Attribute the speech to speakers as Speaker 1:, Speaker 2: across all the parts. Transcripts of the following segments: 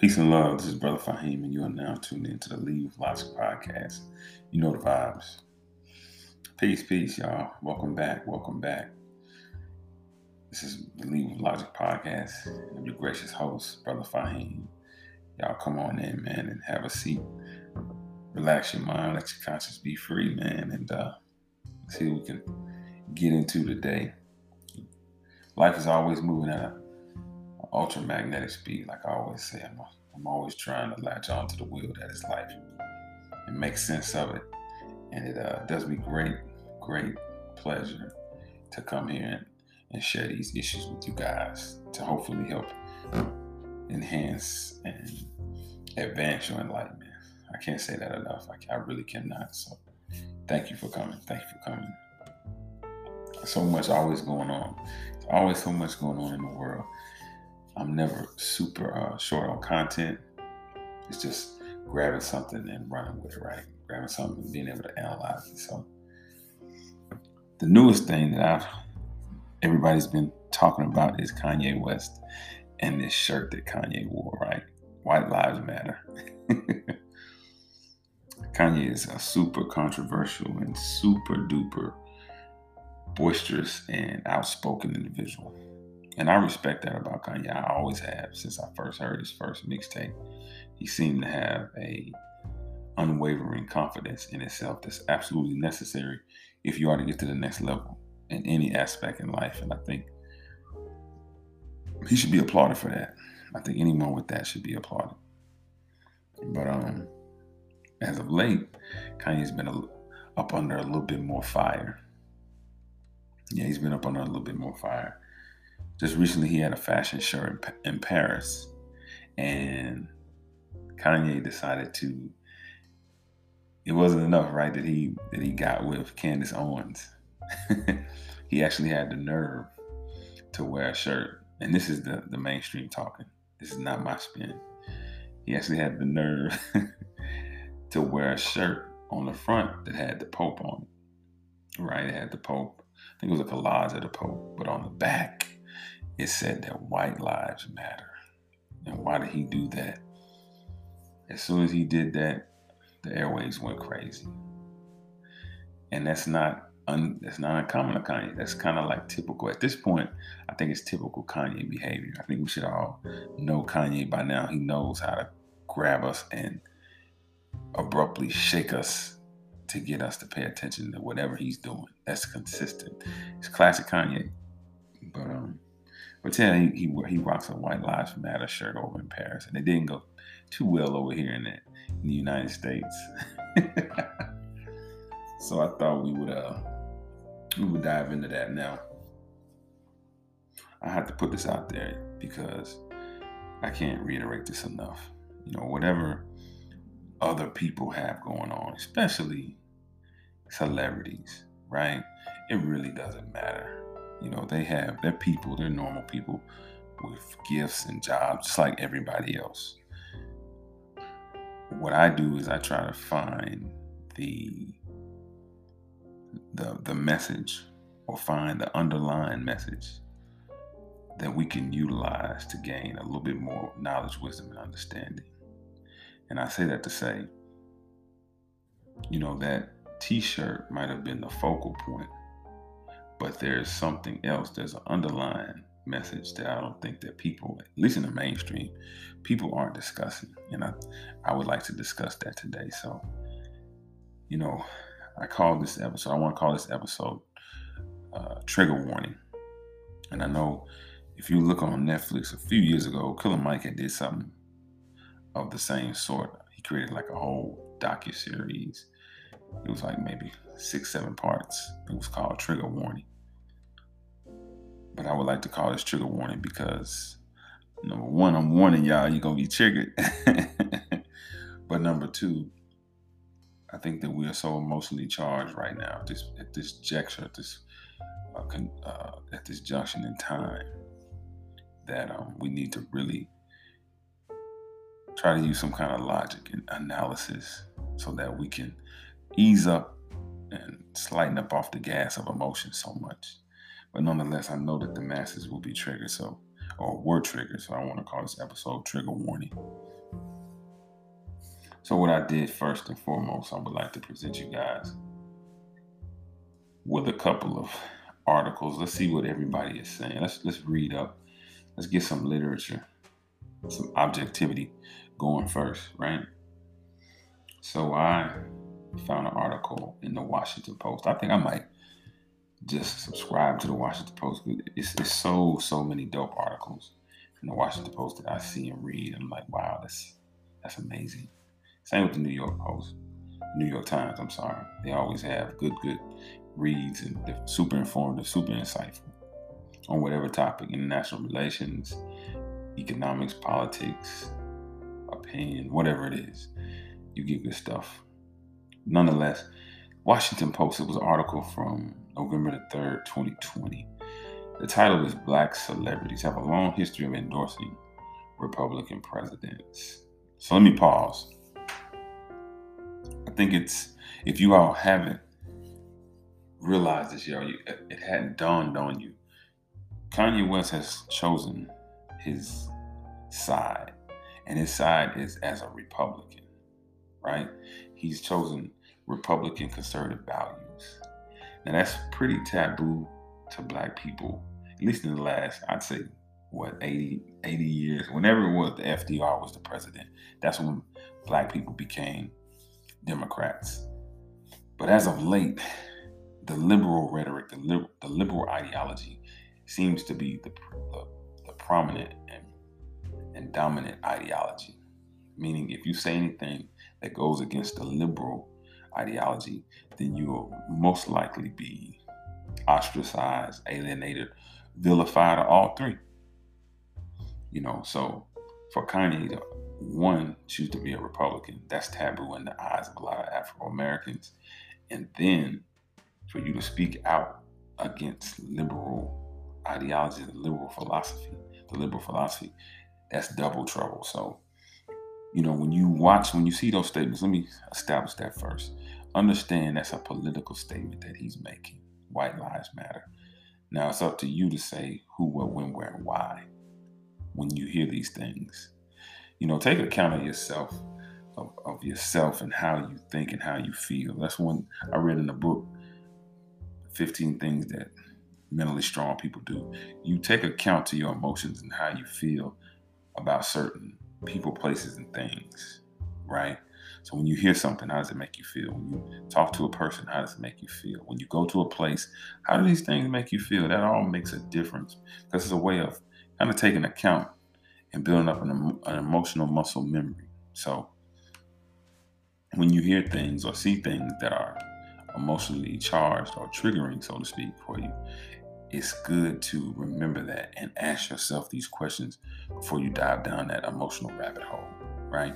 Speaker 1: Peace and love. This is Brother Fahim, and you are now tuned into the Leave Logic podcast. You know the vibes. Peace, peace, y'all. Welcome back. Welcome back. This is the with Logic podcast. I'm your gracious host, Brother Fahim. Y'all come on in, man, and have a seat. Relax your mind, let your conscience be free, man, and uh, see what we can get into today. Life is always moving at a ultramagnetic speed, like I always say. I'm, I'm always trying to latch on to the wheel that is life and make sense of it. And it uh, does me great, great pleasure to come here and, and share these issues with you guys to hopefully help enhance and advance your enlightenment. I can't say that enough. I, I really cannot. So thank you for coming. Thank you for coming. So much always going on. Always so much going on in the world. I'm never super uh, short on content. It's just grabbing something and running with it, right? Grabbing something and being able to analyze it. So the newest thing that I've everybody's been talking about is Kanye West and this shirt that Kanye wore, right? White Lives Matter. Kanye is a super controversial and super duper boisterous and outspoken individual. And I respect that about Kanye. I always have since I first heard his first mixtape. He seemed to have a unwavering confidence in himself that's absolutely necessary if you are to get to the next level in any aspect in life. And I think he should be applauded for that. I think anyone with that should be applauded. But um, as of late, Kanye's been a, up under a little bit more fire. Yeah, he's been up under a little bit more fire just recently he had a fashion show in, in Paris, and Kanye decided to. It wasn't enough, right? That he that he got with Candace Owens. he actually had the nerve to wear a shirt, and this is the the mainstream talking. This is not my spin. He actually had the nerve to wear a shirt on the front that had the Pope on it. Right, it had the Pope. I think it was a collage of the Pope, but on the back it said that white lives matter. And why did he do that? As soon as he did that, the airways went crazy. And that's not un, that's not uncommon to Kanye. That's kind of like typical. At this point, I think it's typical Kanye behavior. I think we should all know Kanye by now. He knows how to grab us and abruptly shake us to get us to pay attention to whatever he's doing. That's consistent. It's classic Kanye. But um but yeah, he, he he rocks a White Lives Matter shirt over in Paris, and it didn't go too well over here in the, in the United States. so I thought we would uh we would dive into that now. I have to put this out there because I can't reiterate this enough. You know, whatever other people have going on, especially celebrities, right? It really doesn't matter you know, they have, they're people, they're normal people with gifts and jobs, just like everybody else. What I do is I try to find the the the message or find the underlying message that we can utilize to gain a little bit more knowledge, wisdom, and understanding. And I say that to say, you know, that t-shirt might have been the focal point but there's something else. There's an underlying message that I don't think that people, at least in the mainstream, people aren't discussing. And I, I would like to discuss that today. So, you know, I call this episode, I want to call this episode uh, Trigger Warning. And I know if you look on Netflix a few years ago, Killer Mike had did something of the same sort. He created like a whole docu series. It was like maybe six, seven parts. It was called Trigger Warning but I would like to call this trigger warning because number one, I'm warning y'all you're gonna be triggered. but number two, I think that we are so emotionally charged right now at this at this juncture, at this uh, con, uh, at this junction in time, that um, we need to really try to use some kind of logic and analysis so that we can ease up and slighten up off the gas of emotion so much. But nonetheless, I know that the masses will be triggered. So or were triggered. So I want to call this episode Trigger Warning. So, what I did first and foremost, I would like to present you guys with a couple of articles. Let's see what everybody is saying. Let's let's read up. Let's get some literature, some objectivity going first, right? So I found an article in the Washington Post. I think I might just subscribe to the Washington Post. It's, it's so so many dope articles in the Washington Post that I see and read. I'm like, wow, that's that's amazing. Same with the New York Post, New York Times. I'm sorry, they always have good good reads and they're super informative, super insightful on whatever topic: international relations, economics, politics, opinion, whatever it is. You get good stuff. Nonetheless, Washington Post. It was an article from November the 3rd, 2020. The title is Black Celebrities Have a Long History of Endorsing Republican Presidents. So let me pause. I think it's, if you all haven't realized this, y'all, it hadn't dawned on you. Kanye West has chosen his side, and his side is as a Republican, right? He's chosen Republican conservative values. Now that's pretty taboo to black people, at least in the last, I'd say, what, 80, 80 years. Whenever it was the FDR was the president, that's when black people became Democrats. But as of late, the liberal rhetoric, the, liberal, the liberal ideology seems to be the, the, the prominent and, and dominant ideology. Meaning, if you say anything that goes against the liberal ideology, then you will most likely be ostracized, alienated, vilified, or all three. You know, so for Kanye to one choose to be a Republican, that's taboo in the eyes of a lot of Afro Americans. And then for you to speak out against liberal ideology, the liberal philosophy, the liberal philosophy, that's double trouble. So, you know, when you watch, when you see those statements, let me establish that first understand that's a political statement that he's making. White lives matter. Now it's up to you to say who, what, when, where, and why when you hear these things. You know, take account of yourself, of, of yourself and how you think and how you feel. That's one I read in the book, 15 Things That Mentally Strong People Do. You take account to your emotions and how you feel about certain people, places, and things, right? So when you hear something, how does it make you feel? When you talk to a person, how does it make you feel? When you go to a place, how do these things make you feel? That all makes a difference because it's a way of kind of taking account and building up an, an emotional muscle memory. So when you hear things or see things that are emotionally charged or triggering, so to speak, for you, it's good to remember that and ask yourself these questions before you dive down that emotional rabbit hole, right?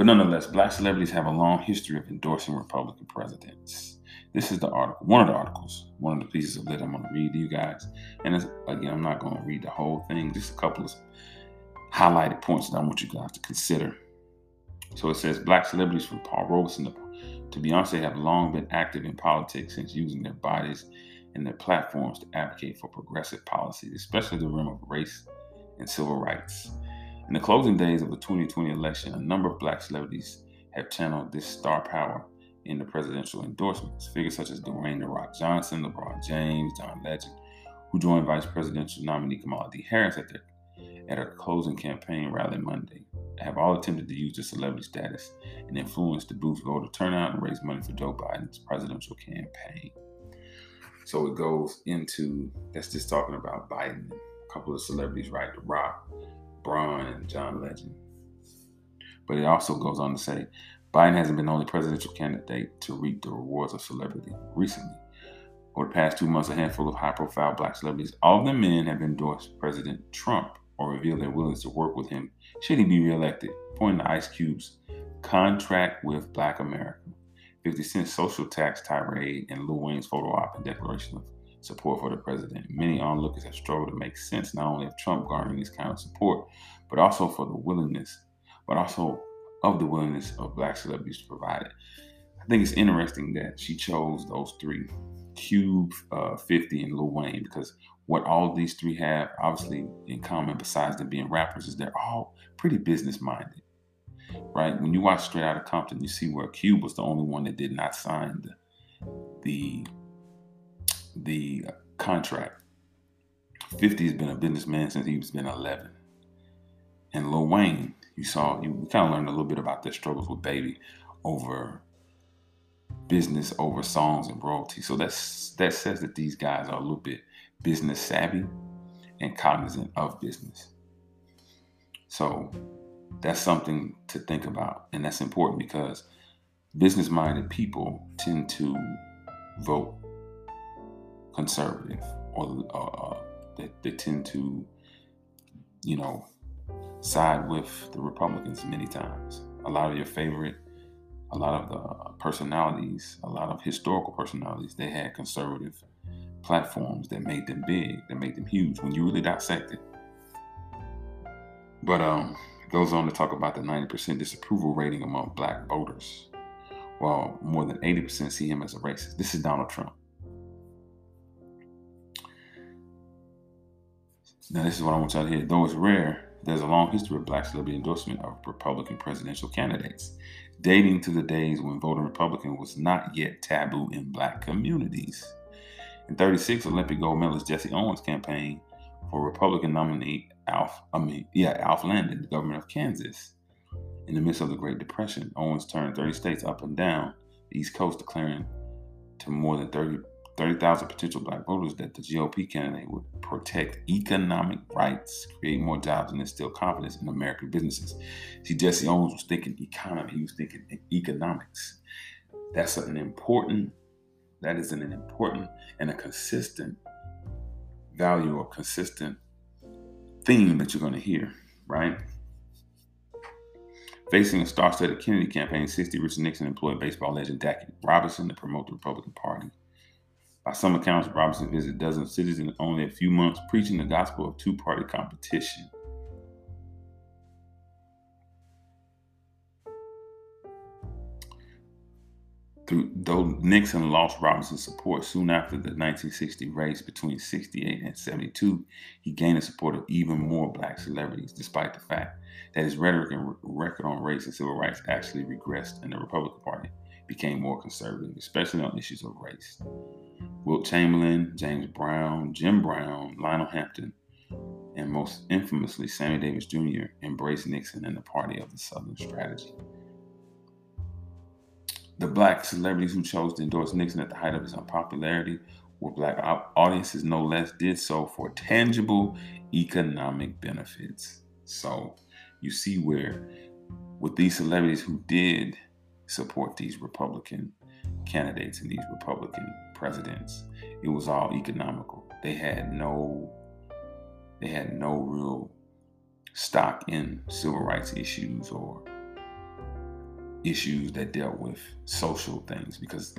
Speaker 1: But nonetheless, black celebrities have a long history of endorsing Republican presidents. This is the article, one of the articles, one of the pieces of lit I'm going to read to you guys. And again, I'm not going to read the whole thing, just a couple of highlighted points that I want you guys to consider. So it says black celebrities from Paul Robeson to, Beyonce have long been active in politics since using their bodies and their platforms to advocate for progressive policies, especially the realm of race and civil rights. In the closing days of the 2020 election, a number of black celebrities have channeled this star power in the presidential endorsements. Figures such as Dwayne The Rock Johnson, LeBron James, John Legend, who joined Vice Presidential nominee Kamala D. Harris at their at her closing campaign rally Monday, have all attempted to use their celebrity status and influence to boost voter turnout and raise money for Joe Biden's presidential campaign. So it goes into that's just talking about Biden, a couple of celebrities, right? The Rock, Braun and John Legend. But it also goes on to say Biden hasn't been the only presidential candidate to reap the rewards of celebrity recently. Over the past two months, a handful of high profile black celebrities, all of them men, have endorsed President Trump or revealed their willingness to work with him should he be reelected, pointing to Ice Cube's contract with Black America, 50 Cent's social tax tirade, and Lil Wayne's photo op and declaration of support for the president. Many onlookers have struggled to make sense not only of Trump garnering this kind of support, but also for the willingness, but also of the willingness of black celebrities to provide it. I think it's interesting that she chose those three Cube, uh, 50, and Lil Wayne because what all these three have obviously in common, besides them being rappers, is they're all pretty business minded, right? When you watch Straight Outta Compton, you see where Cube was the only one that did not sign the the, the contract. 50 has been a businessman since he was been 11. And Lil Wayne, you saw, you kind of learned a little bit about their struggles with Baby over business over songs and royalties. So that's that says that these guys are a little bit business savvy and cognizant of business. So that's something to think about, and that's important because business-minded people tend to vote conservative, or uh, they, they tend to, you know, side with the Republicans many times. A lot of your favorite a lot of the personalities, a lot of historical personalities, they had conservative platforms that made them big, that made them huge when you really dissect it. But um, goes on to talk about the 90% disapproval rating among black voters, while more than 80% see him as a racist. This is Donald Trump. Now, this is what I want y'all to hear. Though it's rare, there's a long history of black celebrity endorsement of Republican presidential candidates dating to the days when voting Republican was not yet taboo in black communities. In 36, Olympic gold medalist Jesse Owens campaigned for Republican nominee Alf, I mean, yeah, Alf Landon, the governor of Kansas. In the midst of the Great Depression, Owens turned 30 states up and down the East Coast, declaring to more than 30 30,000 potential black voters that the GOP candidate would protect economic rights, create more jobs, and instill confidence in American businesses. See, Jesse Owens was thinking economy, he was thinking economics. That's an important, that is an important and a consistent value or consistent theme that you're going to hear, right? Facing a star-studded Kennedy campaign, 60 Richard Nixon employed baseball legend Jackie Robinson to promote the Republican Party. By some accounts, Robinson visited dozens of cities in only a few months, preaching the gospel of two party competition. Through, though Nixon lost Robinson's support soon after the 1960 race between 68 and 72, he gained the support of even more black celebrities, despite the fact that his rhetoric and record on race and civil rights actually regressed in the Republican Party became more conservative, especially on issues of race. Wilt Chamberlain, James Brown, Jim Brown, Lionel Hampton, and most infamously Sammy Davis Jr. embraced Nixon and the party of the Southern strategy. The black celebrities who chose to endorse Nixon at the height of his unpopularity were black audiences, no less, did so for tangible economic benefits. So you see where, with these celebrities who did support these Republican candidates and these Republican presidents. It was all economical. They had no they had no real stock in civil rights issues or issues that dealt with social things because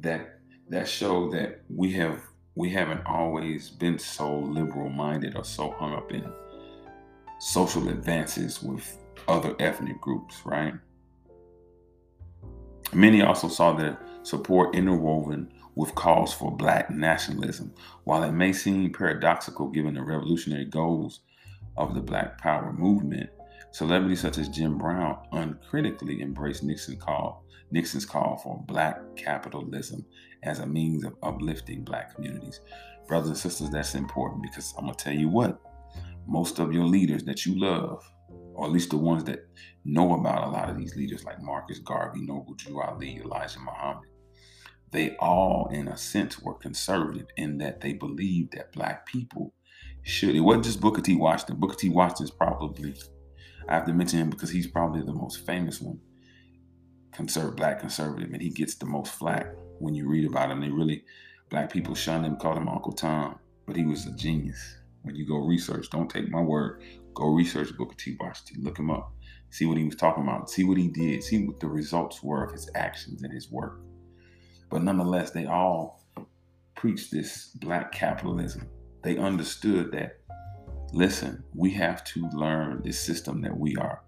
Speaker 1: that that showed that we have we haven't always been so liberal minded or so hung up in social advances with other ethnic groups, right? Many also saw their support interwoven with calls for black nationalism. While it may seem paradoxical given the revolutionary goals of the Black Power movement, celebrities such as Jim Brown uncritically embraced Nixon's call, Nixon's call for black capitalism as a means of uplifting black communities. Brothers and sisters, that's important because I'm gonna tell you what, most of your leaders that you love or at least the ones that know about a lot of these leaders like Marcus Garvey, Noble Drew Ali, Elijah Muhammad, they all, in a sense, were conservative in that they believed that black people should. It wasn't just Booker T. Washington. Booker T. Washington is probably, I have to mention him because he's probably the most famous one, conservative, black conservative, and he gets the most flack when you read about him. They really, black people shunned him, called him Uncle Tom, but he was a genius. When you go research, don't take my word. Go research Booker T. Washington. Look him up. See what he was talking about. See what he did. See what the results were of his actions and his work. But nonetheless, they all preached this black capitalism. They understood that, listen, we have to learn this system that we are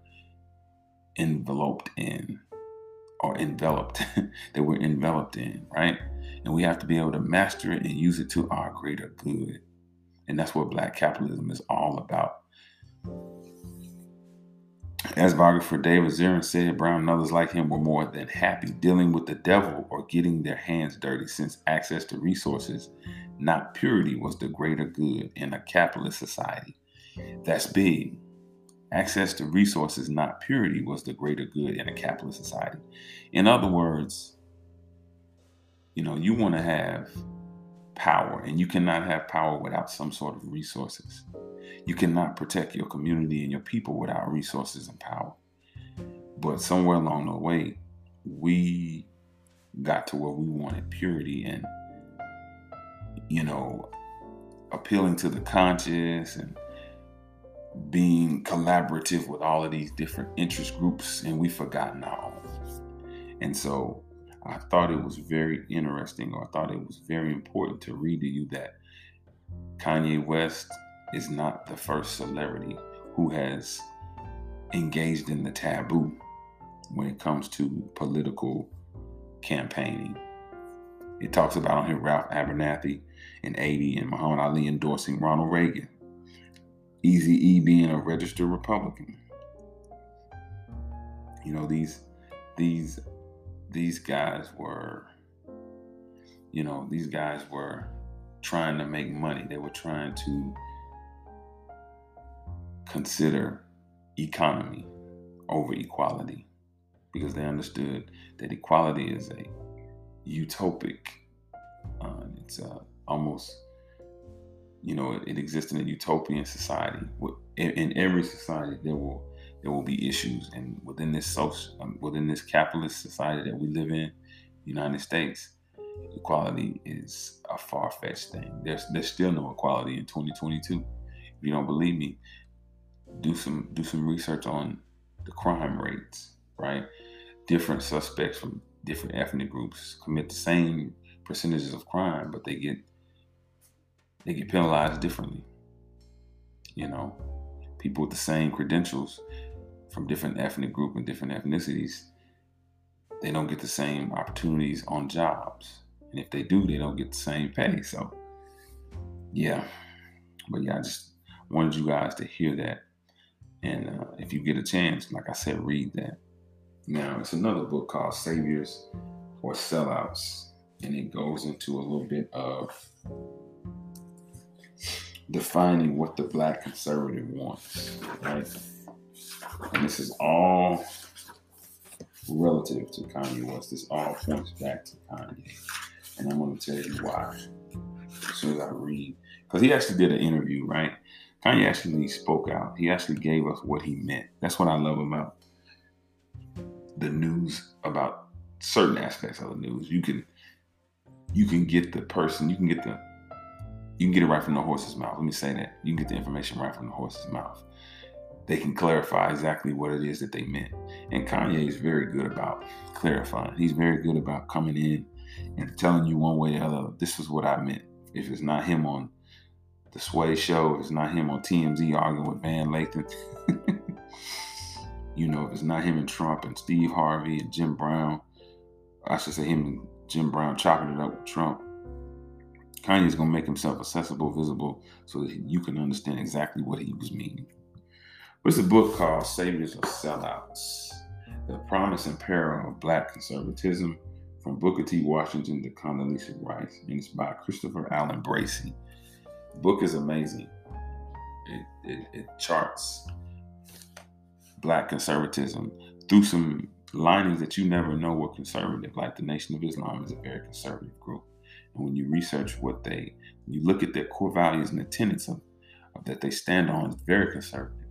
Speaker 1: enveloped in or enveloped, that we're enveloped in, right? And we have to be able to master it and use it to our greater good. And that's what black capitalism is all about. As biographer David Zirin said, Brown and others like him were more than happy dealing with the devil or getting their hands dirty since access to resources, not purity, was the greater good in a capitalist society. That's big. Access to resources, not purity, was the greater good in a capitalist society. In other words, you know, you want to have power, and you cannot have power without some sort of resources. You cannot protect your community and your people without resources and power. But somewhere along the way, we got to where we wanted purity and, you know, appealing to the conscious and being collaborative with all of these different interest groups, and we've forgotten our own. And so I thought it was very interesting, or I thought it was very important to read to you that Kanye West is not the first celebrity who has engaged in the taboo when it comes to political campaigning. It talks about on here Ralph Abernathy in 80 and Muhammad Ali endorsing Ronald Reagan. Easy E being a registered Republican. You know, these these these guys were you know, these guys were trying to make money. They were trying to consider economy over equality because they understood that equality is a utopic. Uh, it's uh, almost, you know, it, it, exists in a utopian society. In, in, every society, there will there will be issues, and within this social, um, within this capitalist society that we live in, United States, equality is a far fetched thing. There's there's still no equality in 2022. If you don't believe me, do some do some research on the crime rates, right? Different suspects from different ethnic groups commit the same percentages of crime, but they get they get penalized differently. You know, people with the same credentials from different ethnic group and different ethnicities, they don't get the same opportunities on jobs. And if they do, they don't get the same pay. So yeah. But yeah, I just wanted you guys to hear that and uh, if you get a chance, like I said, read that. Now, it's another book called Saviors or Sellouts, and it goes into a little bit of defining what the black conservative wants, right? And this is all relative to Kanye West. This all points back to Kanye. And I'm going to tell you why as soon as I read. Because he actually did an interview, right? Kanye actually spoke out. He actually gave us what he meant. That's what I love about the news, about certain aspects of the news. You can you can get the person, you can get the you can get it right from the horse's mouth. Let me say that. You can get the information right from the horse's mouth. They can clarify exactly what it is that they meant. And Kanye is very good about clarifying. He's very good about coming in and telling you one way or the other, this is what I meant. If it's not him on the Sway Show, it's not him on TMZ arguing with Van Lathan, you know, if it's not him and Trump and Steve Harvey and Jim Brown, I should say him and Jim Brown chopping it up with Trump, Kanye's gonna make himself accessible, visible, so that you can understand exactly what he was meaning. But it's a book called Saviors or Sellouts The Promise and Peril of Black Conservatism from Booker T. Washington to Condoleezza Rice. And it's by Christopher Alan Bracey book is amazing. It, it, it charts black conservatism through some linings that you never know were conservative, like the Nation of Islam is a very conservative group. And when you research what they, when you look at their core values and the tenets of, of that they stand on, it's very conservative.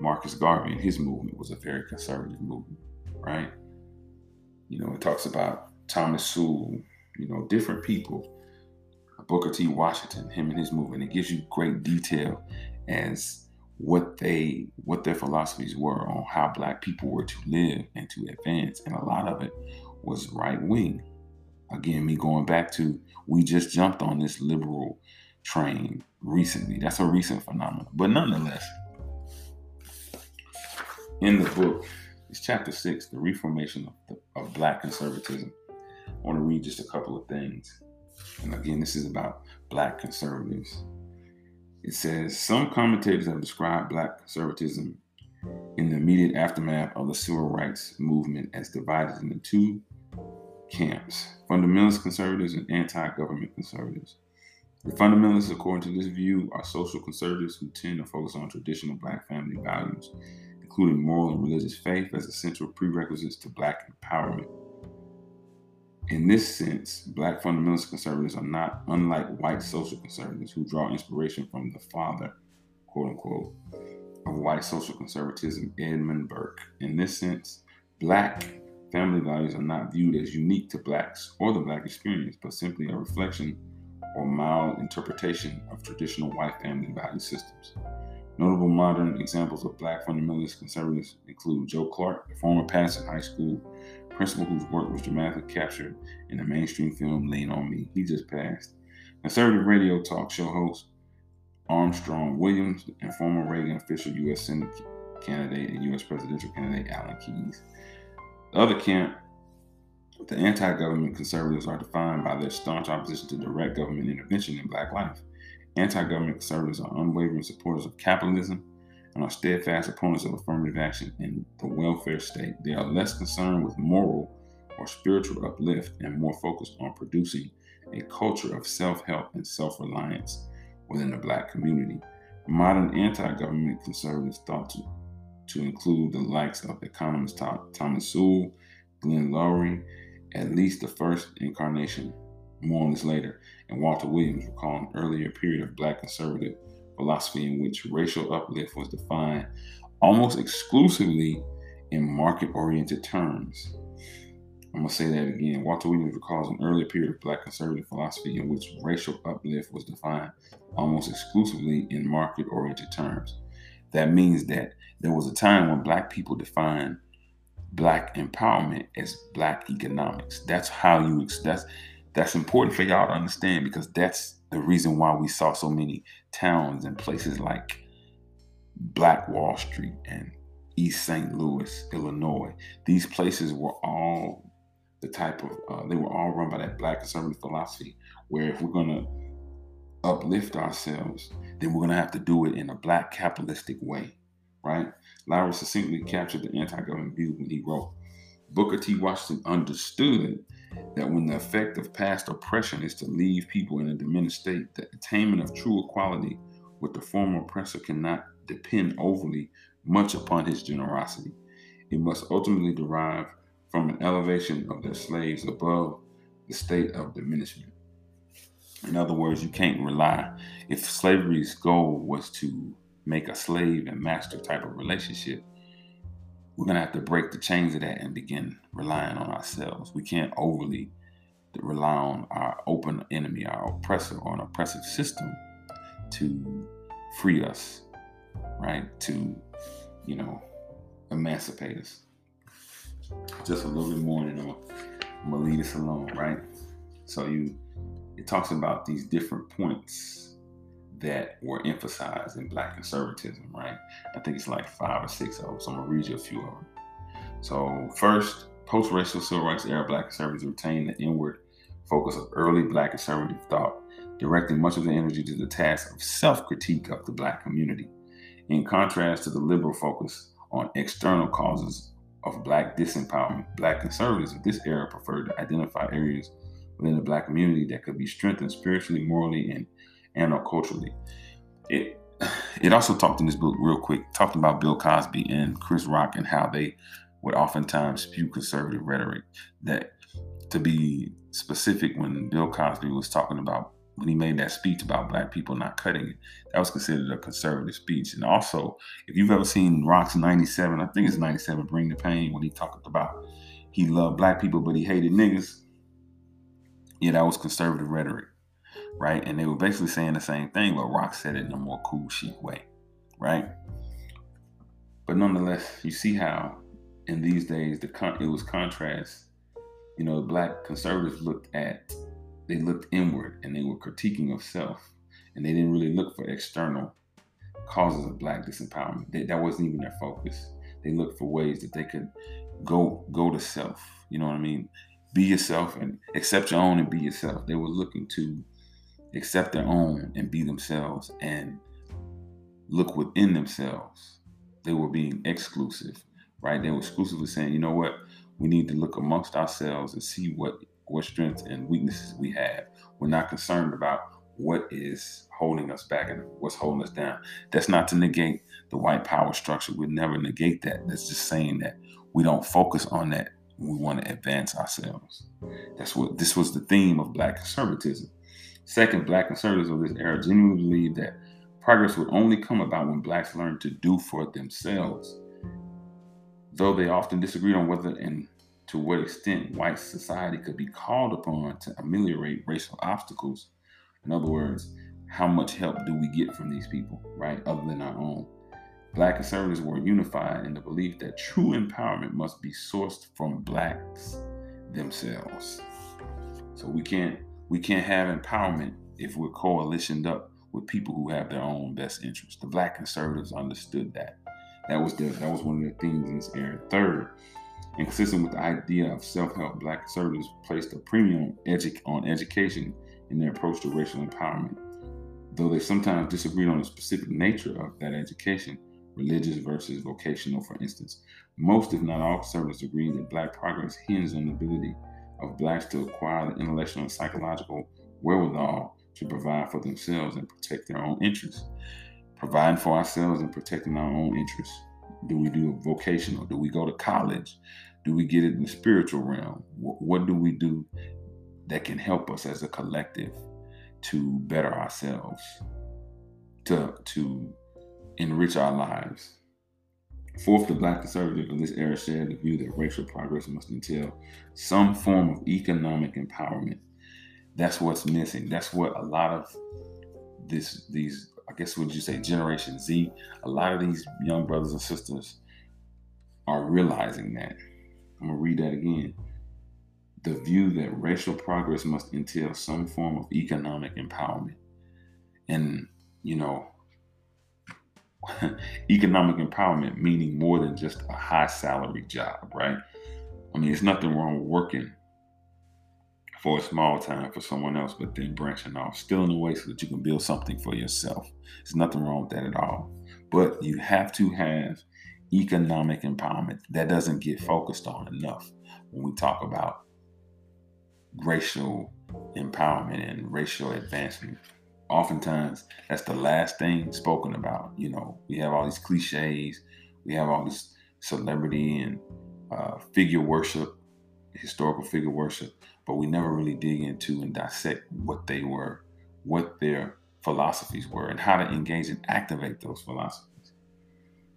Speaker 1: Marcus Garvey and his movement was a very conservative movement, right? You know, it talks about Thomas Sowell, you know, different people Booker T. Washington, him and his movement. It gives you great detail as what they what their philosophies were on how black people were to live and to advance. And a lot of it was right wing. Again, me going back to we just jumped on this liberal train recently. That's a recent phenomenon. But nonetheless, in the book, It's chapter six, the reformation of, the, of black conservatism. I want to read just a couple of things. And again, this is about black conservatives. It says some commentators have described black conservatism in the immediate aftermath of the civil rights movement as divided into two camps fundamentalist conservatives and anti government conservatives. The fundamentalists, according to this view, are social conservatives who tend to focus on traditional black family values, including moral and religious faith as essential prerequisites to black empowerment. In this sense, black fundamentalist conservatives are not unlike white social conservatives who draw inspiration from the father, quote unquote, of white social conservatism, Edmund Burke. In this sense, black family values are not viewed as unique to blacks or the black experience, but simply a reflection or mild interpretation of traditional white family value systems. Notable modern examples of black fundamentalist conservatives include Joe Clark, a former Paterson High School principal whose work was dramatically captured in the mainstream film Lean on Me. He just passed. Conservative radio talk show host Armstrong Williams and former Reagan official U.S. Senate candidate and U.S. presidential candidate Alan Keyes. The other camp, the anti government conservatives, are defined by their staunch opposition to direct government intervention in black life. Anti government conservatives are unwavering supporters of capitalism and are steadfast opponents of affirmative action in the welfare state. They are less concerned with moral or spiritual uplift and more focused on producing a culture of self help and self reliance within the black community. Modern anti government conservatives thought to, to include the likes of economist Thomas Sowell, Glenn Loury, at least the first incarnation, more on this later, and Walter Williams recall an earlier period of black conservative philosophy in which racial uplift was defined almost exclusively in market oriented terms. I'm going to say that again. Walter Williams recalls an earlier period of black conservative philosophy in which racial uplift was defined almost exclusively in market oriented terms. That means that there was a time when black people defined black empowerment as black economics. That's how you that's that's important for y'all to understand because that's the reason why we saw so many towns and places like Black Wall Street and East St. Louis, Illinois. These places were all the type of, uh, they were all run by that black conservative philosophy, where if we're to uplift ourselves, then we're to have to do it in a black capitalistic way, right? Loury succinctly captured the anti government view when he wrote Booker T. Washington understood that when the effect of past oppression is to leave people in a diminished state, the attainment of true equality with the former oppressor cannot depend overly much upon his generosity. It must ultimately derive from an elevation of their slaves above the state of diminishment. In other words, you can't rely. If slavery's goal was to make a slave and master type of relationship, we're going to have to break the chains of that and begin relying on ourselves. We can't overly rely on our open enemy, our oppressor, or an oppressive system to free us, right? To, you know, emancipate us. Just a little bit more, and uh, I'm gonna leave this alone, right? So you, it talks about these different points that were emphasized in black conservatism, right? I think it's like five or six of them. So I'm gonna read you a few of them. So first, post-racial civil rights era black conservatives retained the inward focus of early black conservative thought, directing much of the energy to the task of self-critique of the black community. In contrast to the liberal focus on external causes of black disempowerment, black conservatives of this era preferred to identify areas within the black community that could be strengthened spiritually, morally, and and or culturally. It it also talked in this book real quick, talked about Bill Cosby and Chris Rock and how they would oftentimes spew conservative rhetoric. That to be specific, when Bill Cosby was talking about when he made that speech about black people not cutting it, that was considered a conservative speech. And also, if you've ever seen Rock's 97, I think it's 97, Bring the Pain, when he talked about he loved black people, but he hated niggas. Yeah, that was conservative rhetoric right? And they were basically saying the same thing, but Rock said it in a more cool, chic way, right? But nonetheless, you see how in these days the con- it was contrast. You know, black conservatives looked at they looked inward and they were critiquing of self, and they didn't really look for external causes of black disempowerment. They, that wasn't even their focus. They looked for ways that they could go go to self. You know what I mean? Be yourself and accept your own and be yourself. They were looking to accept their own and be themselves and look within themselves. They were being exclusive, right? They were exclusively saying, you know what? We need to look amongst ourselves and see what what strengths and weaknesses we have. We're not concerned about what is holding us back and what's holding us down. That's not to negate the white power structure. We'd never negate that. That's just saying that we don't focus on that. We want to advance ourselves. That's what this was the theme of black conservatism. Second, black conservatives of this era genuinely believed that progress would only come about when blacks learned to do for themselves. Though they often disagreed on whether and to what extent white society could be called upon to ameliorate racial obstacles, in other words, how much help do we get from these people, right, other than our own? Black conservatives were unified in the belief that true empowerment must be sourced from blacks themselves. So we can't we can't have empowerment if we're coalitioned up with people who have their own best interests. The black conservatives understood that. That was their, that was one of their themes in this era. Third, and consistent with the idea of self-help, black conservatives placed a premium edu- on education in their approach to racial empowerment. Though they sometimes disagreed on the specific nature of that education, religious versus vocational, for instance, most, if not all, conservatives agreed that black progress hinges on the ability of blacks to acquire the intellectual and psychological wherewithal to provide for themselves and protect their own interests. Providing for ourselves and protecting our own interests. Do we do a vocational? Do we go to college? Do we get it in the spiritual realm? What, what do we do that can help us as a collective to better ourselves, to, to enrich our lives? Fourth, the black conservative in this era shared the view that racial progress must entail some form of economic empowerment. That's what's missing. That's what a lot of this these I guess would you say Generation Z, a lot of these young brothers and sisters are realizing that. I'm gonna read that again. The view that racial progress must entail some form of economic empowerment. And, you know, economic empowerment meaning more than just a high salary job, right? I mean, there's nothing wrong with working for a small time for someone else, but then branching off, still in a way so that you can build something for yourself. There's nothing wrong with that at all. But you have to have economic empowerment. That doesn't get focused on enough when we talk about racial empowerment and racial advancement oftentimes that's the last thing spoken about. You know, we have all these cliches, we have all this celebrity and uh, figure worship, historical figure worship, but we never really dig into and dissect what they were, what their philosophies were, and how to engage and activate those philosophies.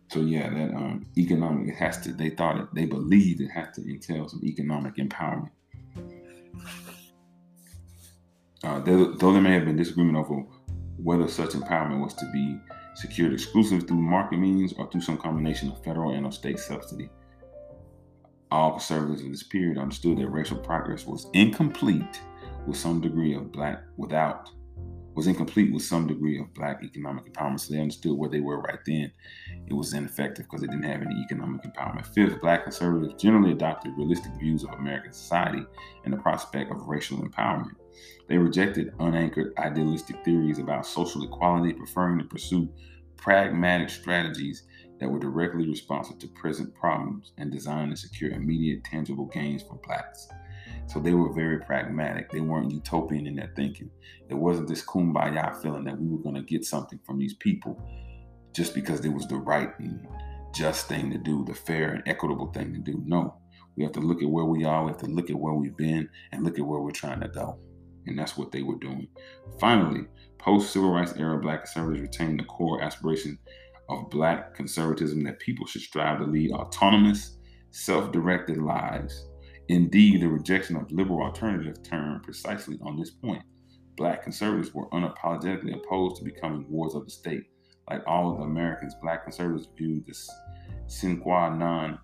Speaker 1: So yeah, that um, economic it has to. They thought it. They believed it had to entail some economic empowerment. Uh, though, though there may have been disagreement over whether such empowerment was to be secured exclusively through market means or through some combination of federal and of state subsidy, all conservatives of this period understood that racial progress was incomplete with some degree of black without was incomplete with some degree of black economic empowerment. So they understood where they were right then. It was ineffective because they didn't have any economic empowerment. Fifth, black conservatives generally adopted realistic views of American society and the prospect of racial empowerment. They rejected unanchored idealistic theories about social equality, preferring to pursue pragmatic strategies that were directly responsive to present problems and designed to secure immediate, tangible gains for blacks. So they were very pragmatic. They weren't utopian in their thinking. It wasn't this kumbaya feeling that we were going to get something from these people just because it was the right and just thing to do, the fair and equitable thing to do. No, we have to look at where we are, we have to look at where we've been, and look at where we're trying to go. And that's what they were doing. Finally, post civil rights era black conservatives retained the core aspiration of black conservatism that people should strive to lead autonomous, self directed lives Indeed, the rejection of liberal alternative turned precisely on this point. Black conservatives were unapologetically opposed to becoming wards of the state. Like all of the Americans, black conservatives viewed this sine qua non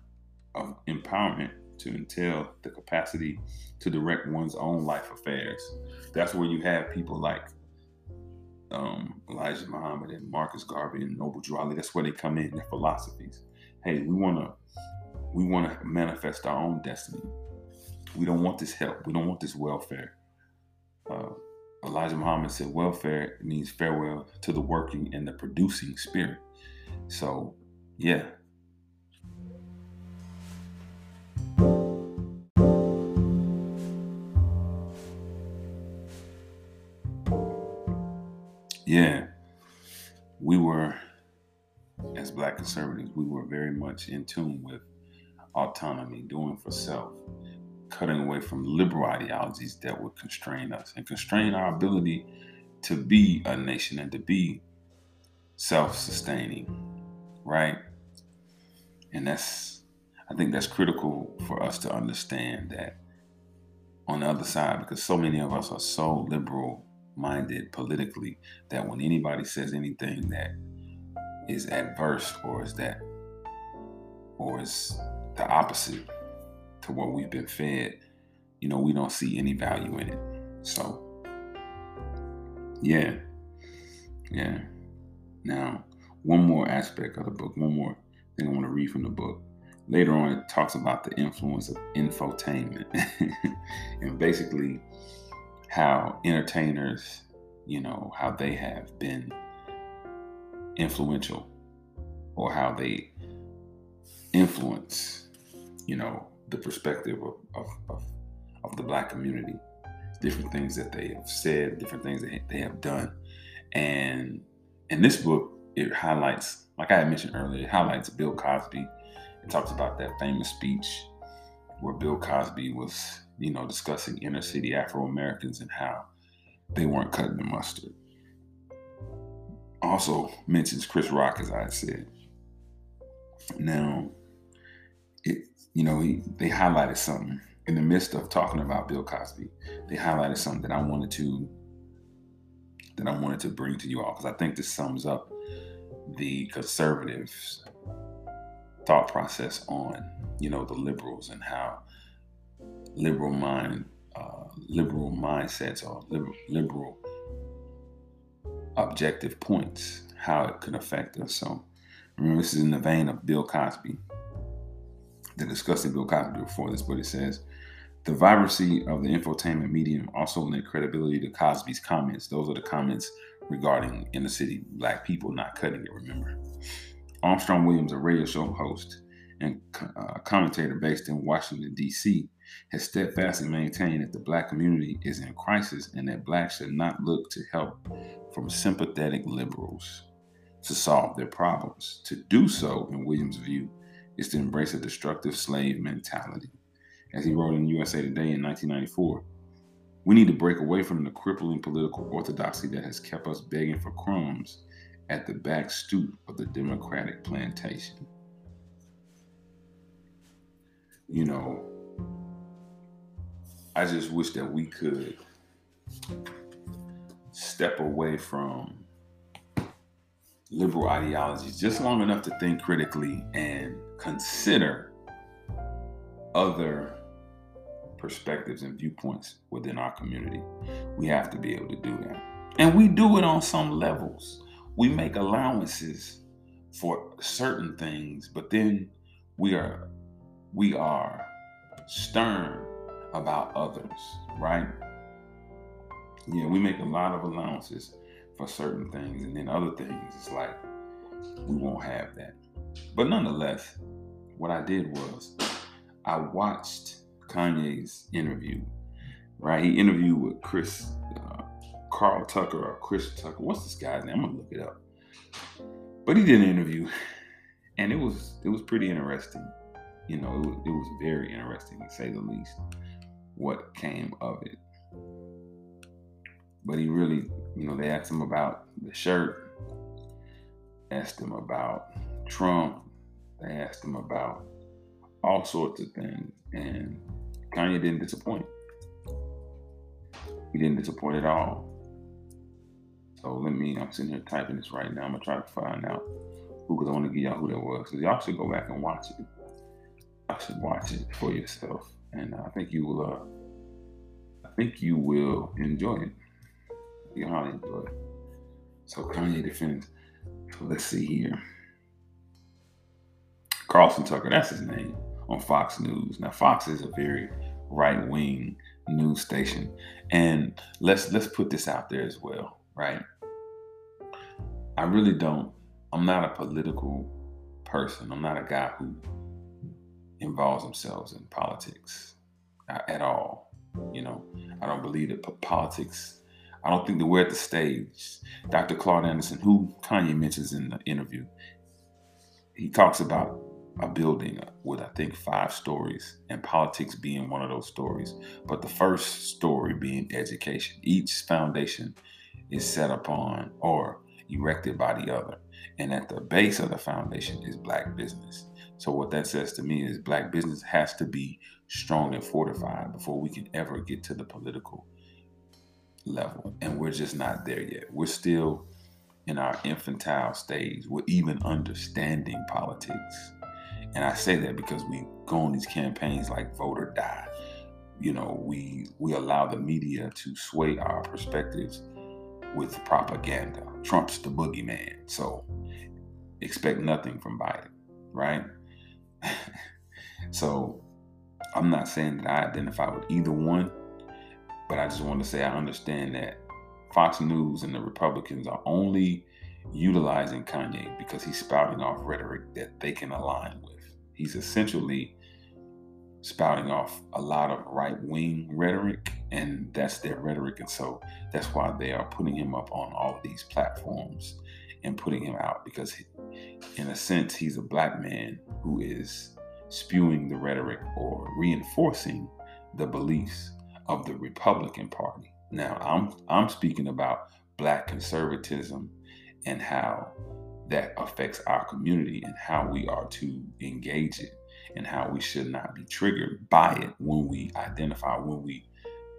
Speaker 1: of empowerment to entail the capacity to direct one's own life affairs. That's where you have people like um, Elijah Muhammad and Marcus Garvey and Noble Ali. That's where they come in, their philosophies. hey, we want to we want to manifest our own destiny. We don't want this help. We don't want this welfare. Uh, Elijah Muhammad said, welfare means farewell to the working and the producing spirit. So, yeah. Yeah, we were, as black conservatives, we were very much in tune with autonomy, doing for self, cutting away from liberal ideologies that would constrain us and constrain our ability to be a nation and to be self sustaining, right? And that's, I think that's critical for us to understand that on the other side, because so many of us are so liberal minded politically that when anybody says anything that is adverse or is that or is the opposite to what we've been fed, you know, we don't see any value in it. So, yeah, yeah. Now, one more aspect of the book, one more thing I want to read from the book. Later on, it talks about the influence of infotainment and basically how entertainers, you know, how they have been influential or how they influence you know, the perspective of, of, of, of the black community, different things that they have said, different things that they have done. And in this book, it highlights, like I had mentioned earlier, it highlights Bill Cosby. It talks about that famous speech where Bill Cosby was, you know, discussing inner city Afro Americans and how they weren't cutting the mustard. Also mentions Chris Rock, as I said. Now, it you know, he, they highlighted something in the midst of talking about Bill Cosby. They highlighted something that I wanted to that I wanted to bring to you all because I think this sums up the conservatives' thought process on you know the liberals and how liberal mind uh, liberal mindsets or liberal, liberal objective points how it could affect us. So remember, this is in the vein of Bill Cosby the discussing Bill Cosby before this, but it says the vibrancy of the infotainment medium also lent credibility to Cosby's comments. Those are the comments regarding inner city black people not cutting it, remember. Armstrong Williams, a radio show host and uh, commentator based in Washington, D.C., has steadfastly maintained that the black community is in crisis and that blacks should not look to help from sympathetic liberals to solve their problems. To do so, in Williams' view, is to embrace a destructive slave mentality. As he wrote in USA Today in 1994, we need to break away from the crippling political orthodoxy that has kept us begging for crumbs at the back stoop of the Democratic plantation. You know, I just wish that we could step away from liberal ideologies just long enough to think critically and consider other perspectives and viewpoints within our community. We have to be able to do that. And we do it on some levels. We make allowances for certain things, but then we are we are stern about others, right? Yeah, we make a lot of allowances for certain things, and then other things, it's like we won't have that. But nonetheless, what I did was I watched Kanye's interview. Right, he interviewed with Chris uh, Carl Tucker or Chris Tucker. What's this guy's name? I'm gonna look it up. But he did an interview, and it was it was pretty interesting. You know, it was, it was very interesting to say the least. What came of it? But he really, you know, they asked him about the shirt, asked him about Trump, they asked him about all sorts of things, and Kanye didn't disappoint. He didn't disappoint at all. So let me, I'm sitting here typing this right now. I'm gonna try to find out who, because I want to give y'all who that was. So y'all should go back and watch it. I should watch it for yourself, and I think you will. Uh, I think you will enjoy it. You know, enjoy it. So Kanye defends. So let's see here. Carlson Tucker, that's his name, on Fox News. Now, Fox is a very right wing news station. And let's let's put this out there as well, right? I really don't, I'm not a political person. I'm not a guy who involves themselves in politics uh, at all. You know, I don't believe that politics. I don't think that we're at the stage. Dr. Claude Anderson, who Kanye mentions in the interview, he talks about a building with I think five stories, and politics being one of those stories. But the first story being education. Each foundation is set upon or erected by the other, and at the base of the foundation is black business. So what that says to me is black business has to be strong and fortified before we can ever get to the political level. And we're just not there yet. We're still in our infantile stage. We're even understanding politics. And I say that because we go on these campaigns like vote or die. You know, we we allow the media to sway our perspectives with propaganda. Trump's the boogeyman. So expect nothing from Biden, right? so I'm not saying that I identify with either one, but I just want to say I understand that Fox News and the Republicans are only utilizing Kanye because he's spouting off rhetoric that they can align with. He's essentially spouting off a lot of right wing rhetoric, and that's their rhetoric. And so that's why they are putting him up on all of these platforms and putting him out because, in a sense, he's a black man who is spewing the rhetoric or reinforcing the beliefs of the Republican Party. Now, I'm I'm speaking about black conservatism and how that affects our community and how we are to engage it and how we should not be triggered by it when we identify when we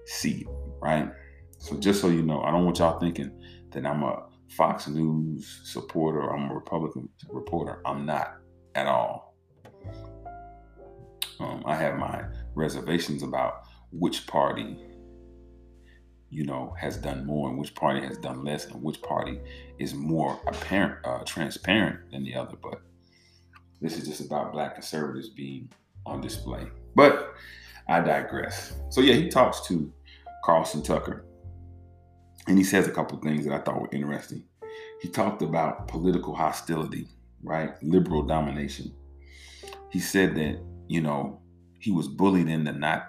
Speaker 1: see it, right? So just so you know, I don't want y'all thinking that I'm a Fox News supporter, I'm a Republican reporter. I'm not at all. Um, I have my reservations about which party, you know, has done more and which party has done less, and which party is more apparent, uh, transparent than the other. But this is just about black conservatives being on display. But I digress. So yeah, he talks to Carlson Tucker, and he says a couple things that I thought were interesting. He talked about political hostility, right? Liberal domination. He said that, you know, he was bullied into not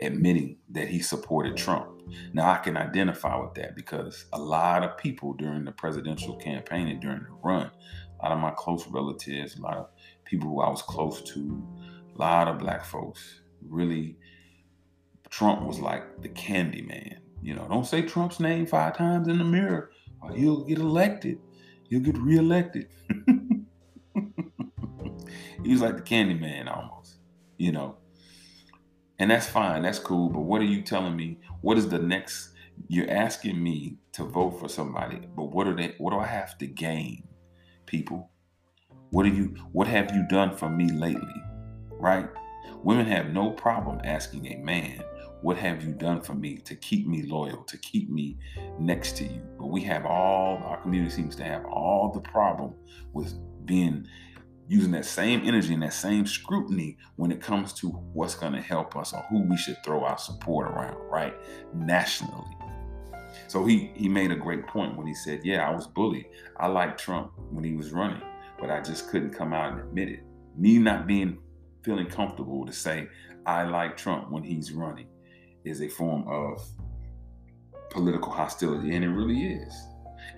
Speaker 1: admitting that he supported Trump. Now I can identify with that because a lot of people during the presidential campaign and during the run, a lot of my close relatives, a lot of people who I was close to, a lot of black folks really Trump was like the candy man. You know, don't say Trump's name five times in the mirror or he'll get elected. He'll get reelected. he was like the candy man almost, you know. And that's fine, that's cool. But what are you telling me? What is the next? You're asking me to vote for somebody, but what are they? What do I have to gain, people? What are you? What have you done for me lately? Right? Women have no problem asking a man, "What have you done for me to keep me loyal, to keep me next to you?" But we have all our community seems to have all the problem with being using that same energy and that same scrutiny when it comes to what's going to help us or who we should throw our support around, right? Nationally. So he he made a great point when he said, "Yeah, I was bullied. I liked Trump when he was running, but I just couldn't come out and admit it. Me not being feeling comfortable to say I like Trump when he's running is a form of political hostility, and it really is.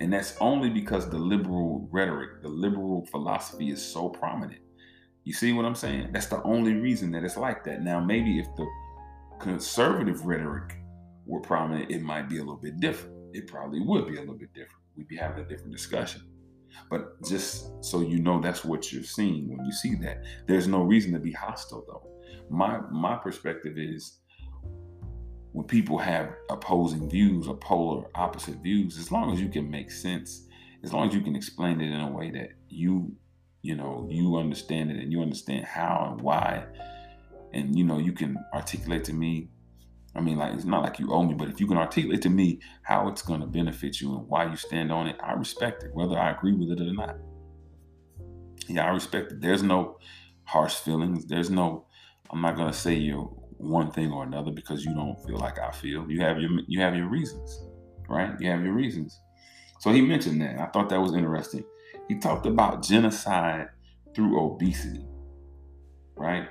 Speaker 1: And that's only because the liberal rhetoric, the liberal philosophy is so prominent. You see what I'm saying? That's the only reason that it's like that. Now, maybe if the conservative rhetoric were prominent, it might be a little bit different. It probably would be a little bit different. We'd be having a different discussion. But just so you know, that's what you're seeing when you see that. There's no reason to be hostile, though. My my perspective is when people have opposing views or polar opposite views, as long as you can make sense, as long as you can explain it in a way that you, you know, you understand it and you understand how and why, and you know, you can articulate to me. I mean, like it's not like you owe me, but if you can articulate to me how it's going to benefit you and why you stand on it, I respect it, whether I agree with it or not. Yeah, I respect it. There's no harsh feelings. There's no, I'm not gonna say you're one thing or another because you don't feel like I feel. You have your you have your reasons, right? You have your reasons. So he mentioned that. I thought that was interesting. He talked about genocide through obesity, right?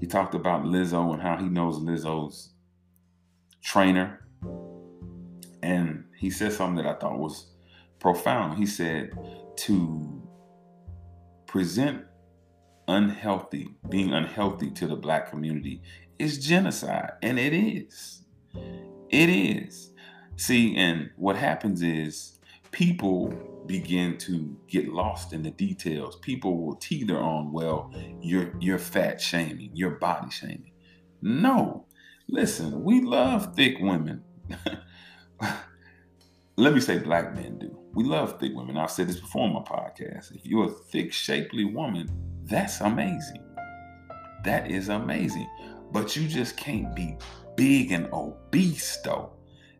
Speaker 1: He talked about Lizzo and how he knows Lizzo's trainer. And he said something that I thought was profound. He said to present unhealthy, being unhealthy to the black community is genocide. And it is. It is. See, and what happens is people begin to get lost in the details. People will teeter on, well, you're you're fat shaming, you're body shaming. No. Listen, we love thick women. Let me say black men do. We love thick women. I've said this before on my podcast. If you're a thick, shapely woman, that's amazing. That is amazing. But you just can't be big and obese though.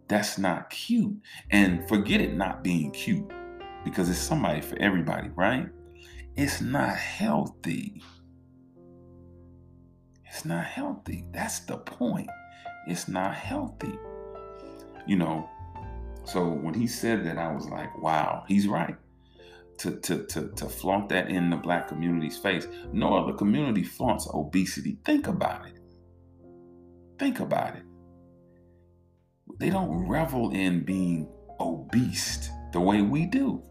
Speaker 1: That's not cute. And forget it not being cute because it's somebody for everybody, right? It's not healthy. It's not healthy. That's the point. It's not healthy. You know, so when he said that, I was like, wow, he's right. To, to, to, to flaunt that in the black community's face. No other community flaunts obesity. Think about it. Think about it. They don't revel in being obese the way we do.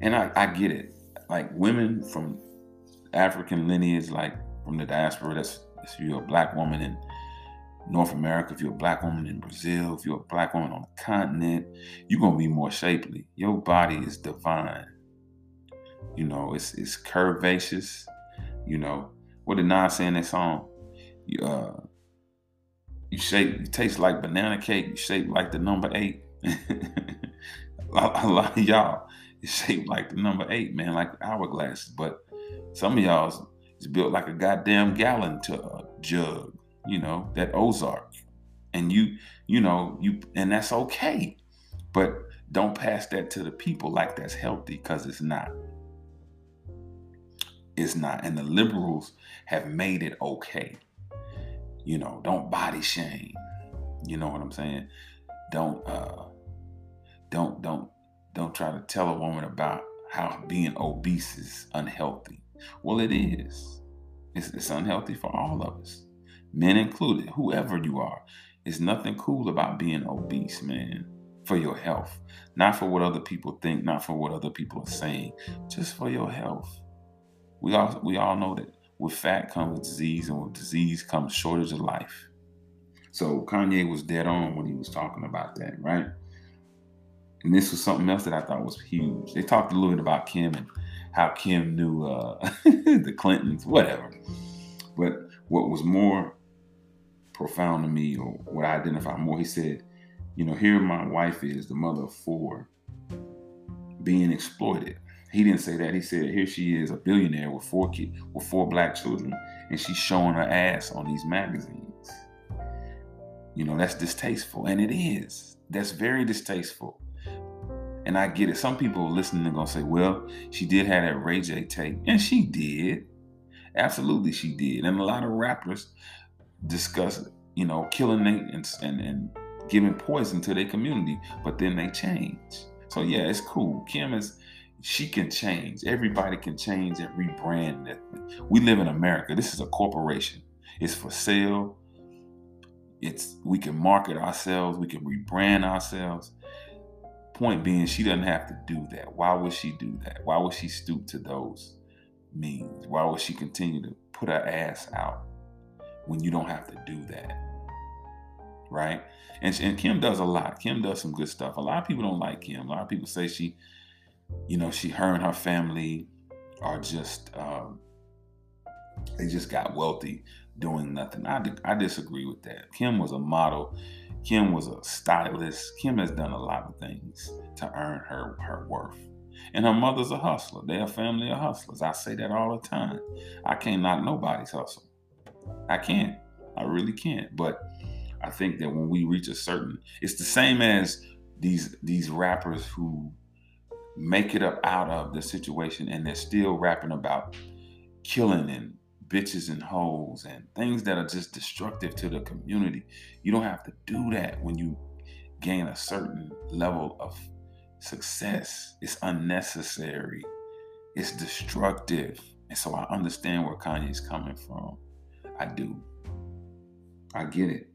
Speaker 1: And I, I get it. Like women from African lineage, like from the diaspora, that's if you're a black woman in North America, if you're a black woman in Brazil, if you're a black woman on the continent, you're gonna be more shapely. Your body is divine. You know, it's it's curvaceous. You know, what did Nas say in that song? Uh you shape you taste like banana cake, you shape like the number eight. a lot of y'all is shaped like the number eight, man, like hourglasses. But some of y'all is built like a goddamn gallon to a jug, you know, that Ozark. And you, you know, you and that's okay. But don't pass that to the people like that's healthy, because it's not. It's not. And the liberals have made it okay. You know, don't body shame. You know what I'm saying? Don't uh don't don't don't try to tell a woman about how being obese is unhealthy. Well, it is. It's, it's unhealthy for all of us, men included, whoever you are. It's nothing cool about being obese, man, for your health. Not for what other people think, not for what other people are saying, just for your health. We all we all know that with fat comes disease, and with disease comes shortage of life. So Kanye was dead on when he was talking about that, right? And this was something else that I thought was huge. They talked a little bit about Kim and how Kim knew uh, the Clintons, whatever. But what was more profound to me, or what I identify more, he said, you know, here my wife is, the mother of four, being exploited. He didn't say that. He said, here she is, a billionaire with four kids, with four black children, and she's showing her ass on these magazines. You know, that's distasteful. And it is. That's very distasteful. And I get it. Some people listening are gonna say, well, she did have that Ray J tape. And she did. Absolutely she did. And a lot of rappers discuss, you know, killing and, and, and giving poison to their community, but then they change. So yeah, it's cool. Kim is she can change. Everybody can change and rebrand. We live in America. This is a corporation. It's for sale. It's we can market ourselves. We can rebrand ourselves. Point being, she doesn't have to do that. Why would she do that? Why would she stoop to those means? Why would she continue to put her ass out when you don't have to do that? Right? And, and Kim does a lot. Kim does some good stuff. A lot of people don't like Kim. A lot of people say she, you know, she, her and her family are just, um, they just got wealthy doing nothing. I, I disagree with that. Kim was a model Kim was a stylist. Kim has done a lot of things to earn her her worth. And her mother's a hustler. They're a family of hustlers. I say that all the time. I can't knock nobody's hustle. I can't. I really can't. But I think that when we reach a certain, it's the same as these these rappers who make it up out of the situation and they're still rapping about killing and bitches and hoes and things that are just destructive to the community. You don't have to do that when you gain a certain level of success. It's unnecessary. It's destructive. And so I understand where Kanye's coming from. I do. I get it.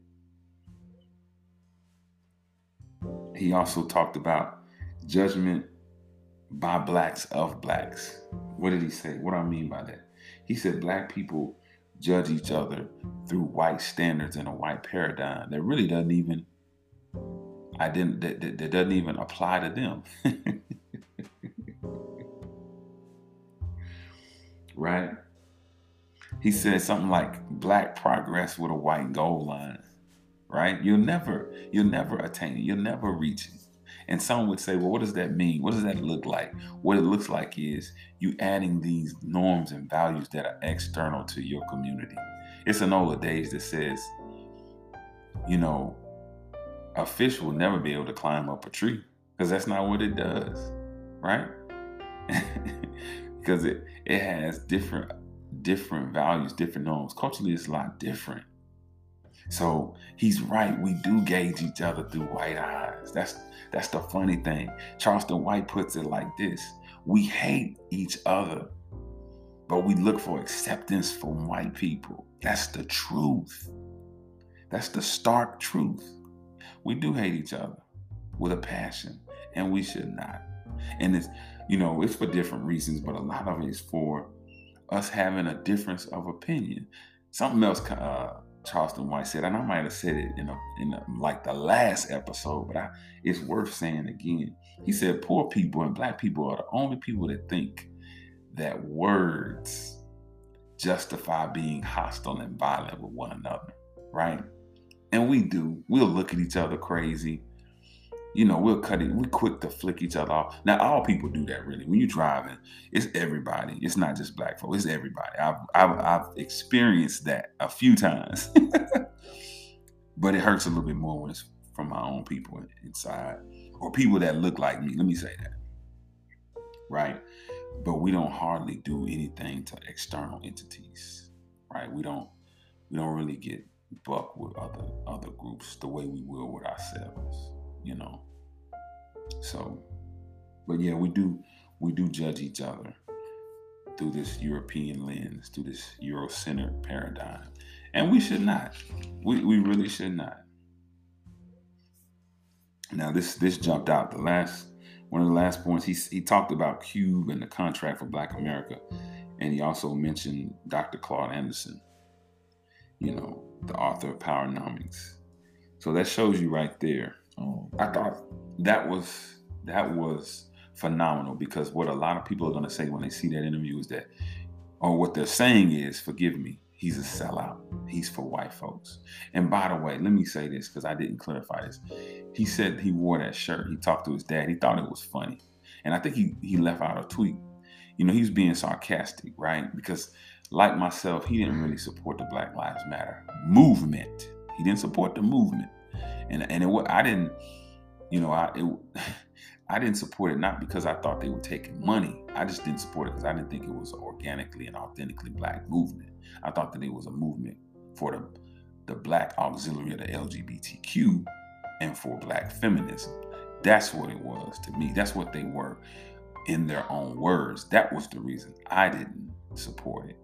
Speaker 1: He also talked about judgment by blacks of blacks. What did he say? What do I mean by that? He said black people judge each other through white standards and a white paradigm that really doesn't even I didn't that, that, that doesn't even apply to them. right? He said something like black progress with a white goal line. Right? You'll never, you'll never attain it. You'll never reach it. And some would say, well, what does that mean? What does that look like? What it looks like is you adding these norms and values that are external to your community. It's an old adage that says, you know, a fish will never be able to climb up a tree because that's not what it does, right? because it it has different different values, different norms. Culturally, it's a lot different. So he's right. We do gauge each other through white eyes. That's that's the funny thing. Charleston White puts it like this: We hate each other, but we look for acceptance from white people. That's the truth. That's the stark truth. We do hate each other with a passion, and we should not. And it's, you know, it's for different reasons, but a lot of it is for us having a difference of opinion. Something else uh, Charleston White said, and I might have said it in a, in a, like the last episode, but I, it's worth saying again. He said, "Poor people and black people are the only people that think that words justify being hostile and violent with one another, right? And we do. We'll look at each other crazy you know, we'll cut it. We quick to flick each other off. Now, all people do that really. When you're driving, it's everybody. It's not just black folks. It's everybody. I've I've, I've experienced that a few times, but it hurts a little bit more when it's from my own people inside or people that look like me. Let me say that, right? But we don't hardly do anything to external entities, right? We don't we don't really get buck with other other groups the way we will with ourselves you know. So, but yeah, we do we do judge each other through this European lens, through this Euro-centered paradigm, and we should not. We we really should not. Now this this jumped out the last one of the last points. He he talked about Cube and the contract for Black America, and he also mentioned Dr. Claude Anderson. You know, the author of Powernomics. So that shows you right there um, I thought that was that was phenomenal because what a lot of people are going to say when they see that interview is that, or what they're saying is, forgive me, he's a sellout. He's for white folks. And by the way, let me say this because I didn't clarify this. He said he wore that shirt. He talked to his dad. He thought it was funny, and I think he he left out a tweet. You know, he was being sarcastic, right? Because like myself, he didn't really support the Black Lives Matter movement. He didn't support the movement and and it I didn't, you know, I it, I didn't support it not because I thought they were taking money. I just didn't support it because I didn't think it was organically and authentically black movement. I thought that it was a movement for the the black auxiliary of the LGBTQ and for black feminism. That's what it was to me. That's what they were in their own words. That was the reason I didn't support it.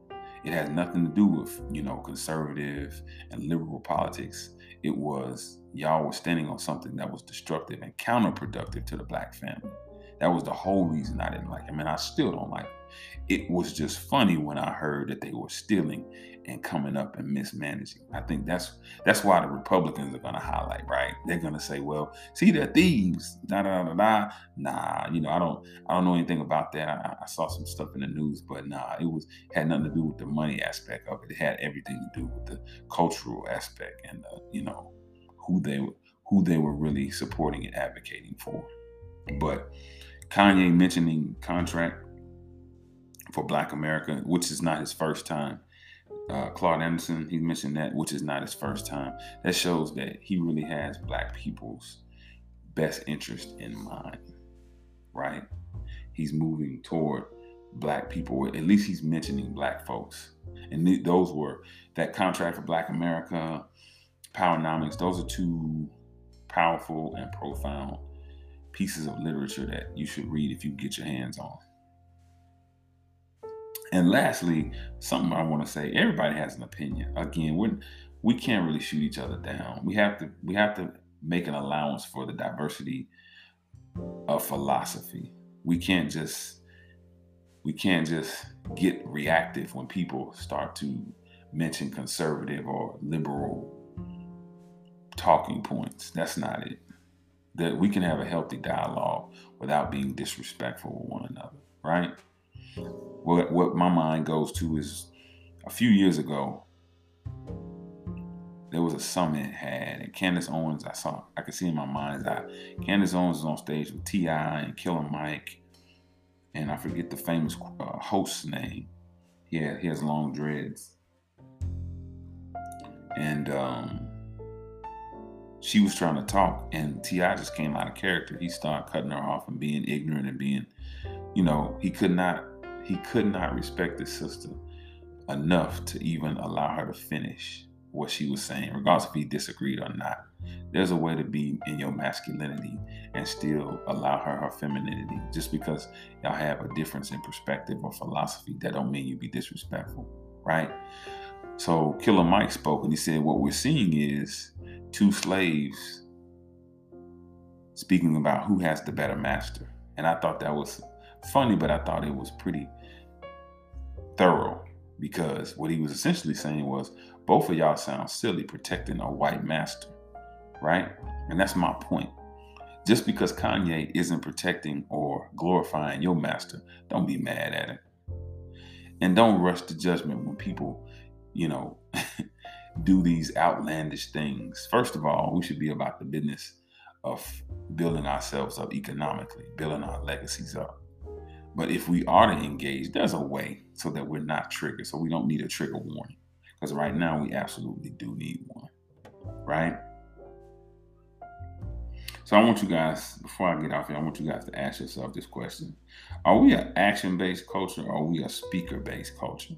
Speaker 1: It has nothing to do with, you know, conservative and liberal politics. It was y'all were standing on something that was destructive and counterproductive to the black family. That was the whole reason I didn't like him, and I still don't like him. It was just funny when I heard that they were stealing and coming up and mismanaging. I think that's that's why the Republicans are gonna highlight, right? They're gonna say, "Well, see, they're thieves." Da da da da. Nah, you know, I don't I don't know anything about that. I, I saw some stuff in the news, but nah, it was had nothing to do with the money aspect of it. It had everything to do with the cultural aspect and the, you know who they who they were really supporting and advocating for. But Kanye mentioning contract for Black America, which is not his first time. Uh, Claude Anderson, he mentioned that, which is not his first time. That shows that he really has Black people's best interest in mind, right? He's moving toward black people. At least he's mentioning black folks. And th- those were that contract for Black America, Powernomics. Those are two powerful and profound pieces of literature that you should read if you get your hands on. And lastly, something I want to say: everybody has an opinion. Again, we we can't really shoot each other down. We have to we have to make an allowance for the diversity of philosophy. We can't just we can't just get reactive when people start to mention conservative or liberal talking points. That's not it. That we can have a healthy dialogue without being disrespectful with one another, right? What what my mind goes to is a few years ago, there was a summit had, and Candace Owens, I saw, I could see in my mind's eye. Candace Owens was on stage with T.I. and Killer Mike, and I forget the famous uh, host's name. He, had, he has long dreads. And um, she was trying to talk, and T.I. just came out of character. He started cutting her off and being ignorant and being, you know, he could not he could not respect his sister enough to even allow her to finish what she was saying, regardless if he disagreed or not. There's a way to be in your masculinity and still allow her her femininity. Just because y'all have a difference in perspective or philosophy, that don't mean you be disrespectful, right? So Killer Mike spoke and he said, What we're seeing is two slaves speaking about who has the better master. And I thought that was funny, but I thought it was pretty thorough because what he was essentially saying was both of y'all sound silly protecting a white master, right? And that's my point. Just because Kanye isn't protecting or glorifying your master, don't be mad at him. And don't rush to judgment when people, you know, do these outlandish things. First of all, we should be about the business of building ourselves up economically, building our legacies up. But if we are to engage, there's a way so that we're not triggered, so we don't need a trigger warning. Because right now we absolutely do need one, right? So I want you guys, before I get off here, I want you guys to ask yourself this question. Are we an action-based culture or are we a speaker-based culture?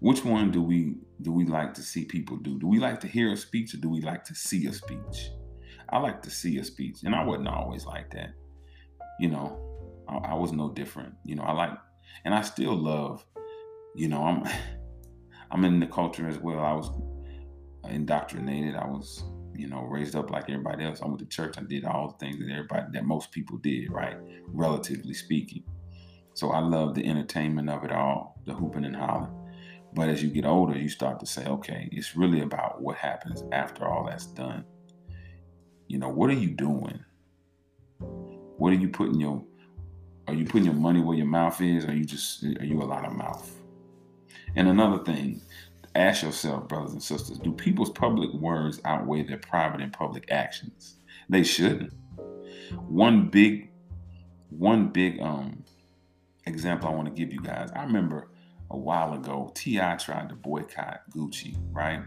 Speaker 1: Which one do we do we like to see people do? Do we like to hear a speech or do we like to see a speech? I like to see a speech, and I wasn't always like that. You know, I, was no different. You know, I like, and I still love. You know, I'm I'm in the culture as well. I was indoctrinated. I was, you know, raised up like everybody else. I went to church. I did all the things that everybody, that most people did, right? Relatively speaking. So I love the entertainment of it all, the hooping and hollering. But as you get older, you start to say, okay, it's really about what happens after all that's done. You know, what are you doing? What are you putting your are you putting your money where your mouth is, or are you just are you a lot of mouth? And another thing, ask yourself, brothers and sisters, do people's public words outweigh their private and public actions? They shouldn't. One big, one big um example I want to give you guys. I remember a while ago, T.I. tried to boycott Gucci, right?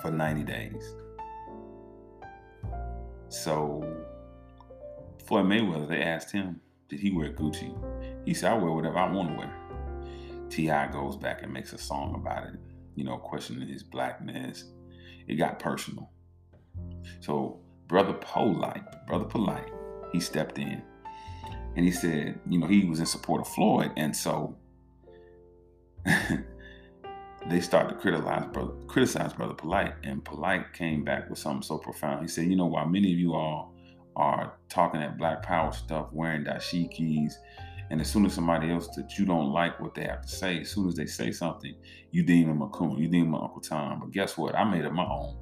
Speaker 1: For 90 days. So Floyd Mayweather, they asked him, did he wear Gucci? He said, I wear whatever I want to wear. T.I. goes back and makes a song about it, you know, questioning his blackness. It got personal. So Brother Polite, Brother Polite, he stepped in and he said, you know, he was in support of Floyd. And so they started to criticize brother, criticize Brother Polite. And Polite came back with something so profound. He said, you know, while many of you all are talking that black power stuff, wearing dashikis, and as soon as somebody else that you don't like what they have to say, as soon as they say something, you deem them a coon, you deem them Uncle Tom. But guess what? I made up my own.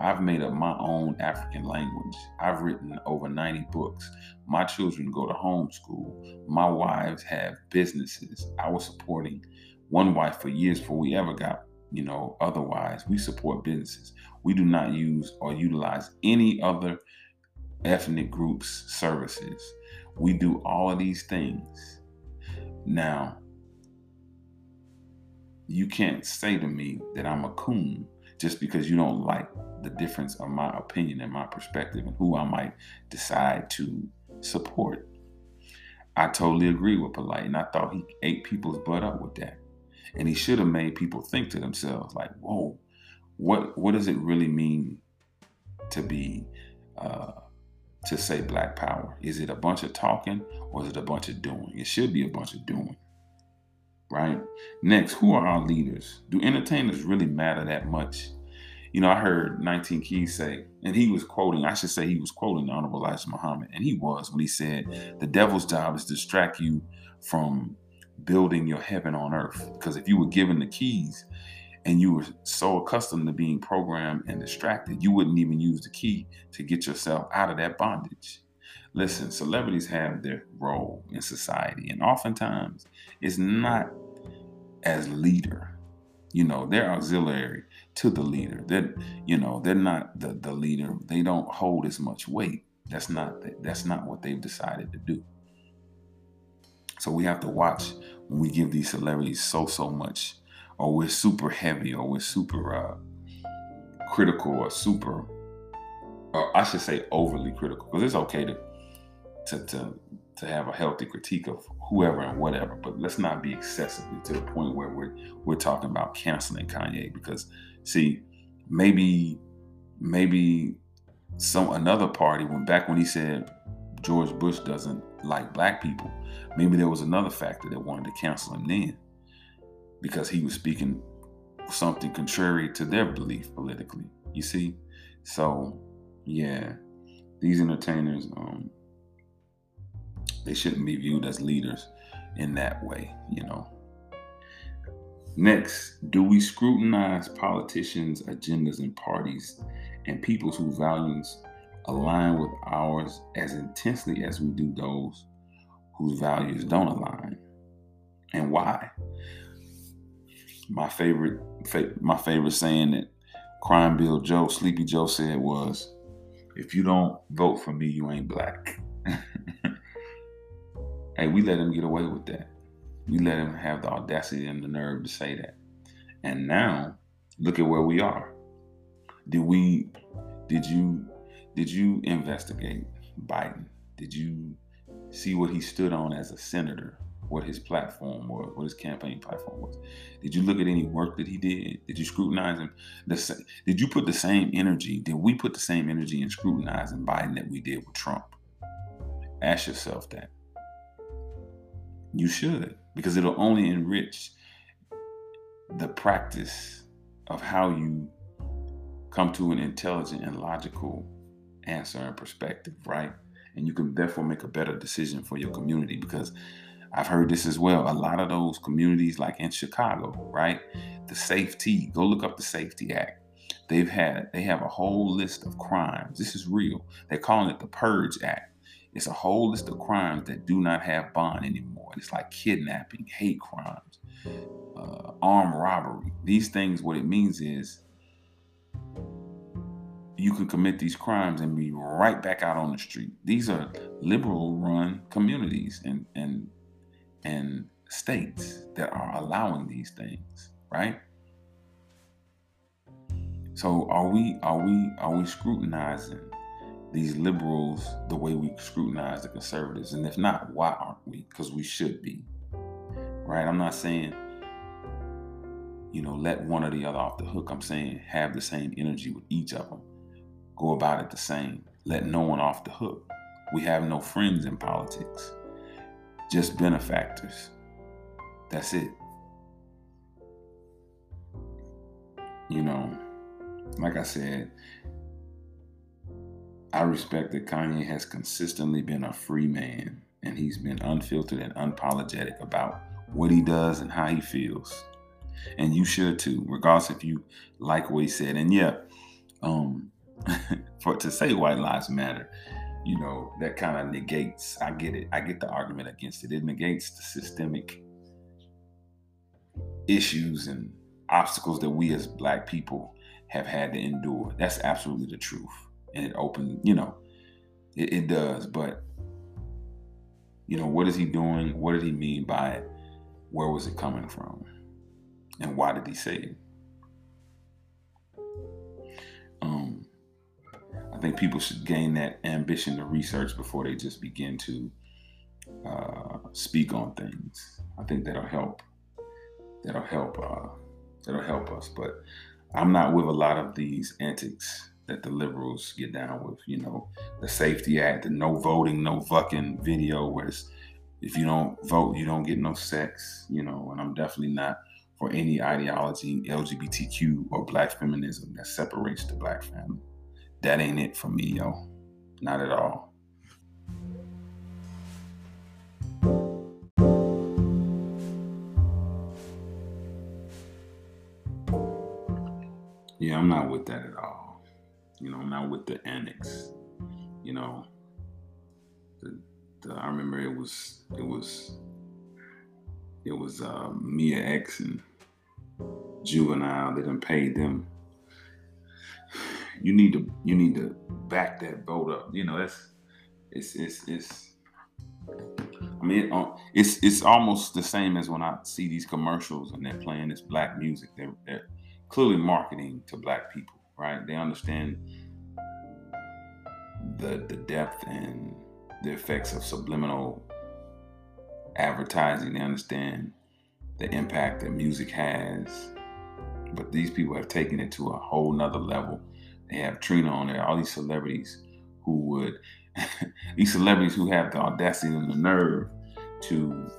Speaker 1: I've made up my own African language. I've written over 90 books. My children go to homeschool. My wives have businesses. I was supporting one wife for years before we ever got, you know, otherwise. We support businesses. We do not use or utilize any other ethnic groups' services. We do all of these things. Now, you can't say to me that I'm a coon just because you don't like the difference of my opinion and my perspective and who I might decide to support. I totally agree with Polite, and I thought he ate people's butt up with that. And he should have made people think to themselves, like, "Whoa, what what does it really mean to be uh, to say Black Power? Is it a bunch of talking or is it a bunch of doing? It should be a bunch of doing, right? Next, who are our leaders? Do entertainers really matter that much? You know, I heard 19 Keys say, and he was quoting, I should say he was quoting the Honorable Elijah Muhammad, and he was when he said, The devil's job is to distract you from building your heaven on earth. Because if you were given the keys and you were so accustomed to being programmed and distracted, you wouldn't even use the key to get yourself out of that bondage. Listen, celebrities have their role in society, and oftentimes it's not as leader. You know, they're auxiliary to the leader. They're, you know, they're not the, the leader. They don't hold as much weight. That's not that's not what they've decided to do. So we have to watch when we give these celebrities so so much, or we're super heavy, or we're super uh, critical, or super, or I should say overly critical, because it's okay to to to to have a healthy critique of whoever and whatever, but let's not be excessively to the point where we're we're talking about canceling Kanye because see, maybe maybe some another party when back when he said George Bush doesn't like black people, maybe there was another factor that wanted to cancel him then because he was speaking something contrary to their belief politically. You see? So yeah, these entertainers um they shouldn't be viewed as leaders in that way, you know. Next, do we scrutinize politicians' agendas and parties and peoples whose values align with ours as intensely as we do those whose values don't align? And why? My favorite my favorite saying that Crime Bill Joe, Sleepy Joe said was, if you don't vote for me, you ain't black. Hey, we let him get away with that. We let him have the audacity and the nerve to say that. And now, look at where we are. Did we did you did you investigate Biden? Did you see what he stood on as a senator? What his platform was, what his campaign platform was. Did you look at any work that he did? Did you scrutinize him? did you put the same energy? Did we put the same energy in scrutinizing Biden that we did with Trump? Ask yourself that. You should, because it'll only enrich the practice of how you come to an intelligent and logical answer and perspective, right? And you can therefore make a better decision for your community because I've heard this as well. A lot of those communities, like in Chicago, right? The Safety, go look up the Safety Act. They've had, they have a whole list of crimes. This is real. They're calling it the Purge Act. It's a whole list of crimes that do not have bond anymore. It's like kidnapping, hate crimes, uh, armed robbery. These things, what it means is you can commit these crimes and be right back out on the street. These are liberal run communities and and and states that are allowing these things, right? So are we are we are we scrutinizing these liberals the way we scrutinize the conservatives? And if not, why aren't we? Because we should be. Right? I'm not saying, you know, let one or the other off the hook. I'm saying have the same energy with each of them. Go about it the same. Let no one off the hook. We have no friends in politics, just benefactors. That's it. You know, like I said, I respect that Kanye has consistently been a free man and he's been unfiltered and unapologetic about what he does and how he feels. And you should too, regardless if you like what he said. And yeah, um, for to say white lives matter, you know, that kind of negates, I get it. I get the argument against it. It negates the systemic issues and obstacles that we as black people have had to endure. That's absolutely the truth and it opened, you know, it, it does. But, you know, what is he doing? What did he mean by it? Where was it coming from? And why did he say it? I think people should gain that ambition to research before they just begin to uh, speak on things. I think that'll help. That'll help. Uh, that'll help us. But I'm not with a lot of these antics that the liberals get down with. You know, the Safety Act, the no voting, no fucking video, where it's if you don't vote, you don't get no sex. You know, and I'm definitely not for any ideology, LGBTQ or black feminism that separates the black family. That ain't it for me, yo. Not at all. Yeah, I'm not with that at all. You know, I'm not with the annex. You know, the, the I remember it was it was it was uh, Mia X and Juvenile. They didn't pay them. You need to you need to back that boat up. You know that's it's it's it's. I mean, uh, it's it's almost the same as when I see these commercials and they're playing this black music. They're they're clearly marketing to black people, right? They understand the the depth and the effects of subliminal advertising. They understand the impact that music has. But these people have taken it to a whole nother level. They have Trina on there, all these celebrities who would, these celebrities who have the audacity and the nerve to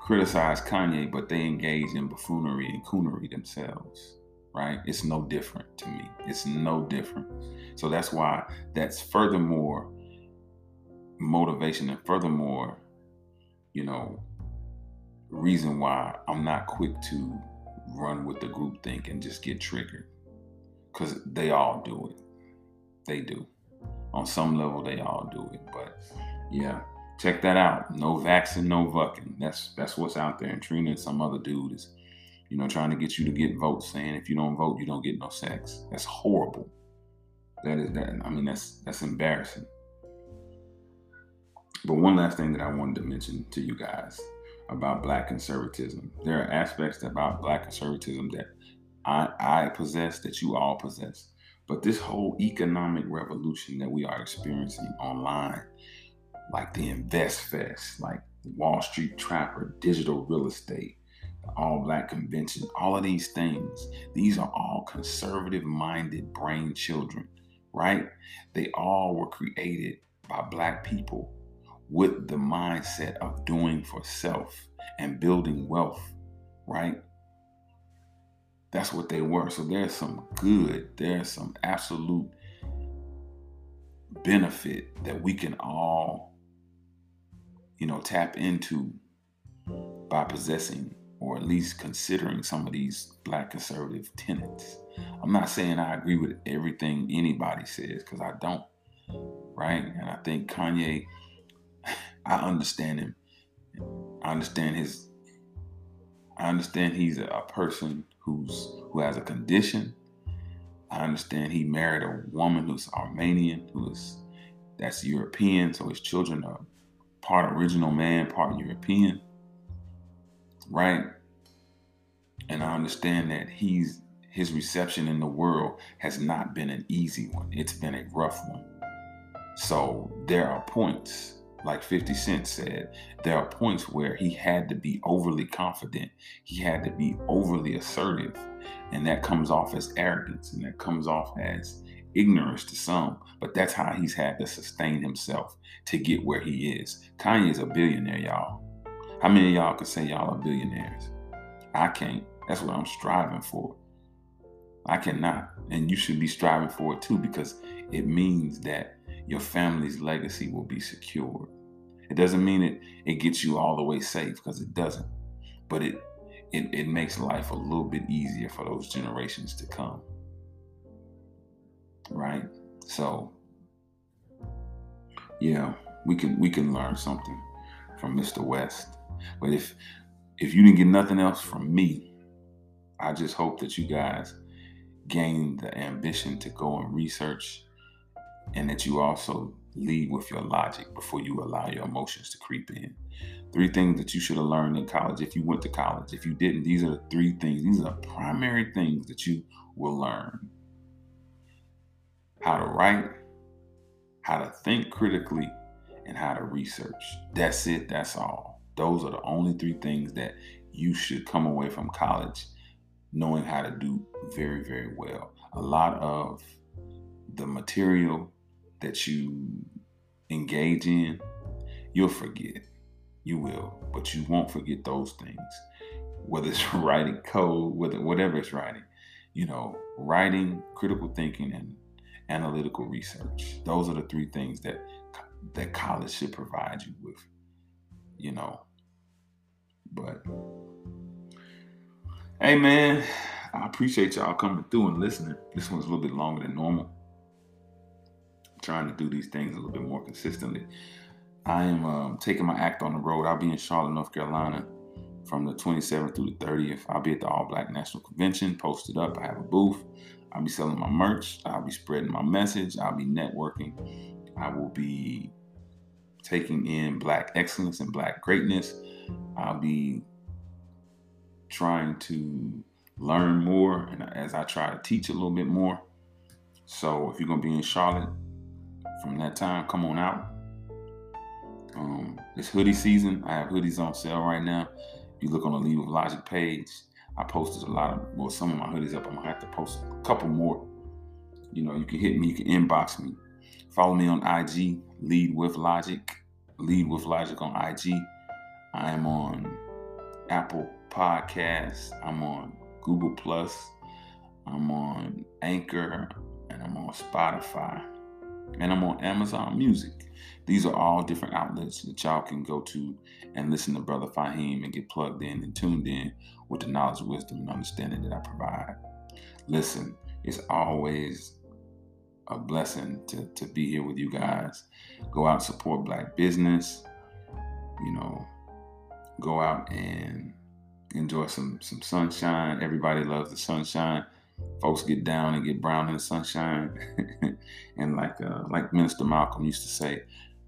Speaker 1: criticize Kanye, but they engage in buffoonery and coonery themselves, right? It's no different to me. It's no different. So that's why that's furthermore motivation and furthermore, you know, reason why I'm not quick to run with the group think and just get triggered. Because they all do it. They do. On some level, they all do it. But yeah, check that out. No vaccine, no vucking. That's that's what's out there. And Trina and some other dude is, you know, trying to get you to get votes, saying if you don't vote, you don't get no sex. That's horrible. That is that. I mean, that's that's embarrassing. But one last thing that I wanted to mention to you guys about black conservatism. There are aspects about black conservatism that I, I possess that you all possess. But this whole economic revolution that we are experiencing online, like the Invest Fest, like Wall Street Trapper, digital real estate, the All Black Convention, all of these things, these are all conservative minded brain children, right? They all were created by Black people with the mindset of doing for self and building wealth, right? That's what they were. So there's some good, there's some absolute benefit that we can all, you know, tap into by possessing or at least considering some of these black conservative tenets. I'm not saying I agree with everything anybody says because I don't, right? And I think Kanye I understand him. I understand his. I understand he's a, person who's who has a condition. I understand he married a woman who's Armenian, who is that's European, so his children are part original man, part European, right? And I understand that he's his reception in the world has not been an easy one. It's been a rough one. So there are points like 50 Cent said, there are points where he had to be overly confident. He had to be overly assertive. And that comes off as arrogance and that comes off as ignorance to some. But that's how he's had to sustain himself to get where he is. Kanye is a billionaire, y'all. How many of y'all can say y'all are billionaires? I can't. That's what I'm striving for. I cannot. And you should be striving for it too because it means that your family's legacy will be secured. It doesn't mean it it gets you all the way safe because it doesn't. But it, it it makes life a little bit easier for those generations to come. Right? So yeah, we can we can learn something from Mr. West. But if if you didn't get nothing else from me, I just hope that you guys gain the ambition to go and research and that you also lead with your logic before you allow your emotions to creep in. Three things that you should have learned in college if you went to college. If you didn't, these are the three things. These are the primary things that you will learn how to write, how to think critically, and how to research. That's it, that's all. Those are the only three things that you should come away from college knowing how to do very, very well. A lot of the material that you engage in, you'll forget. You will, but you won't forget those things. Whether it's writing code, whether whatever it's writing, you know, writing, critical thinking, and analytical research. Those are the three things that that college should provide you with. You know, but hey, man, I appreciate y'all coming through and listening. This one's a little bit longer than normal. Trying to do these things a little bit more consistently. I am um, taking my act on the road. I'll be in Charlotte, North Carolina from the 27th through the 30th. I'll be at the All Black National Convention, posted up. I have a booth. I'll be selling my merch. I'll be spreading my message. I'll be networking. I will be taking in Black excellence and Black greatness. I'll be trying to learn more and as I try to teach a little bit more. So if you're going to be in Charlotte from that time, come on out. Um, it's hoodie season. I have hoodies on sale right now. If you look on the Lead with Logic page, I posted a lot of, well, some of my hoodies up. I'm gonna have to post a couple more. You know, you can hit me, you can inbox me. Follow me on IG, Lead with Logic, Lead with Logic on IG. I am on Apple Podcasts. I'm on Google Plus. I'm on Anchor, and I'm on Spotify, and I'm on Amazon Music. These are all different outlets that y'all can go to and listen to Brother Fahim and get plugged in and tuned in with the knowledge, wisdom, and understanding that I provide. Listen, it's always a blessing to, to be here with you guys. Go out support black business. You know, go out and enjoy some some sunshine. Everybody loves the sunshine. Folks get down and get brown in the sunshine. and like uh, like Minister Malcolm used to say,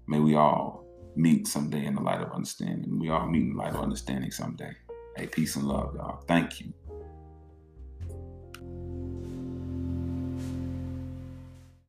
Speaker 1: May we all meet someday in the light of understanding. We all meet in the light of understanding someday. Hey, peace and love, y'all. Thank you.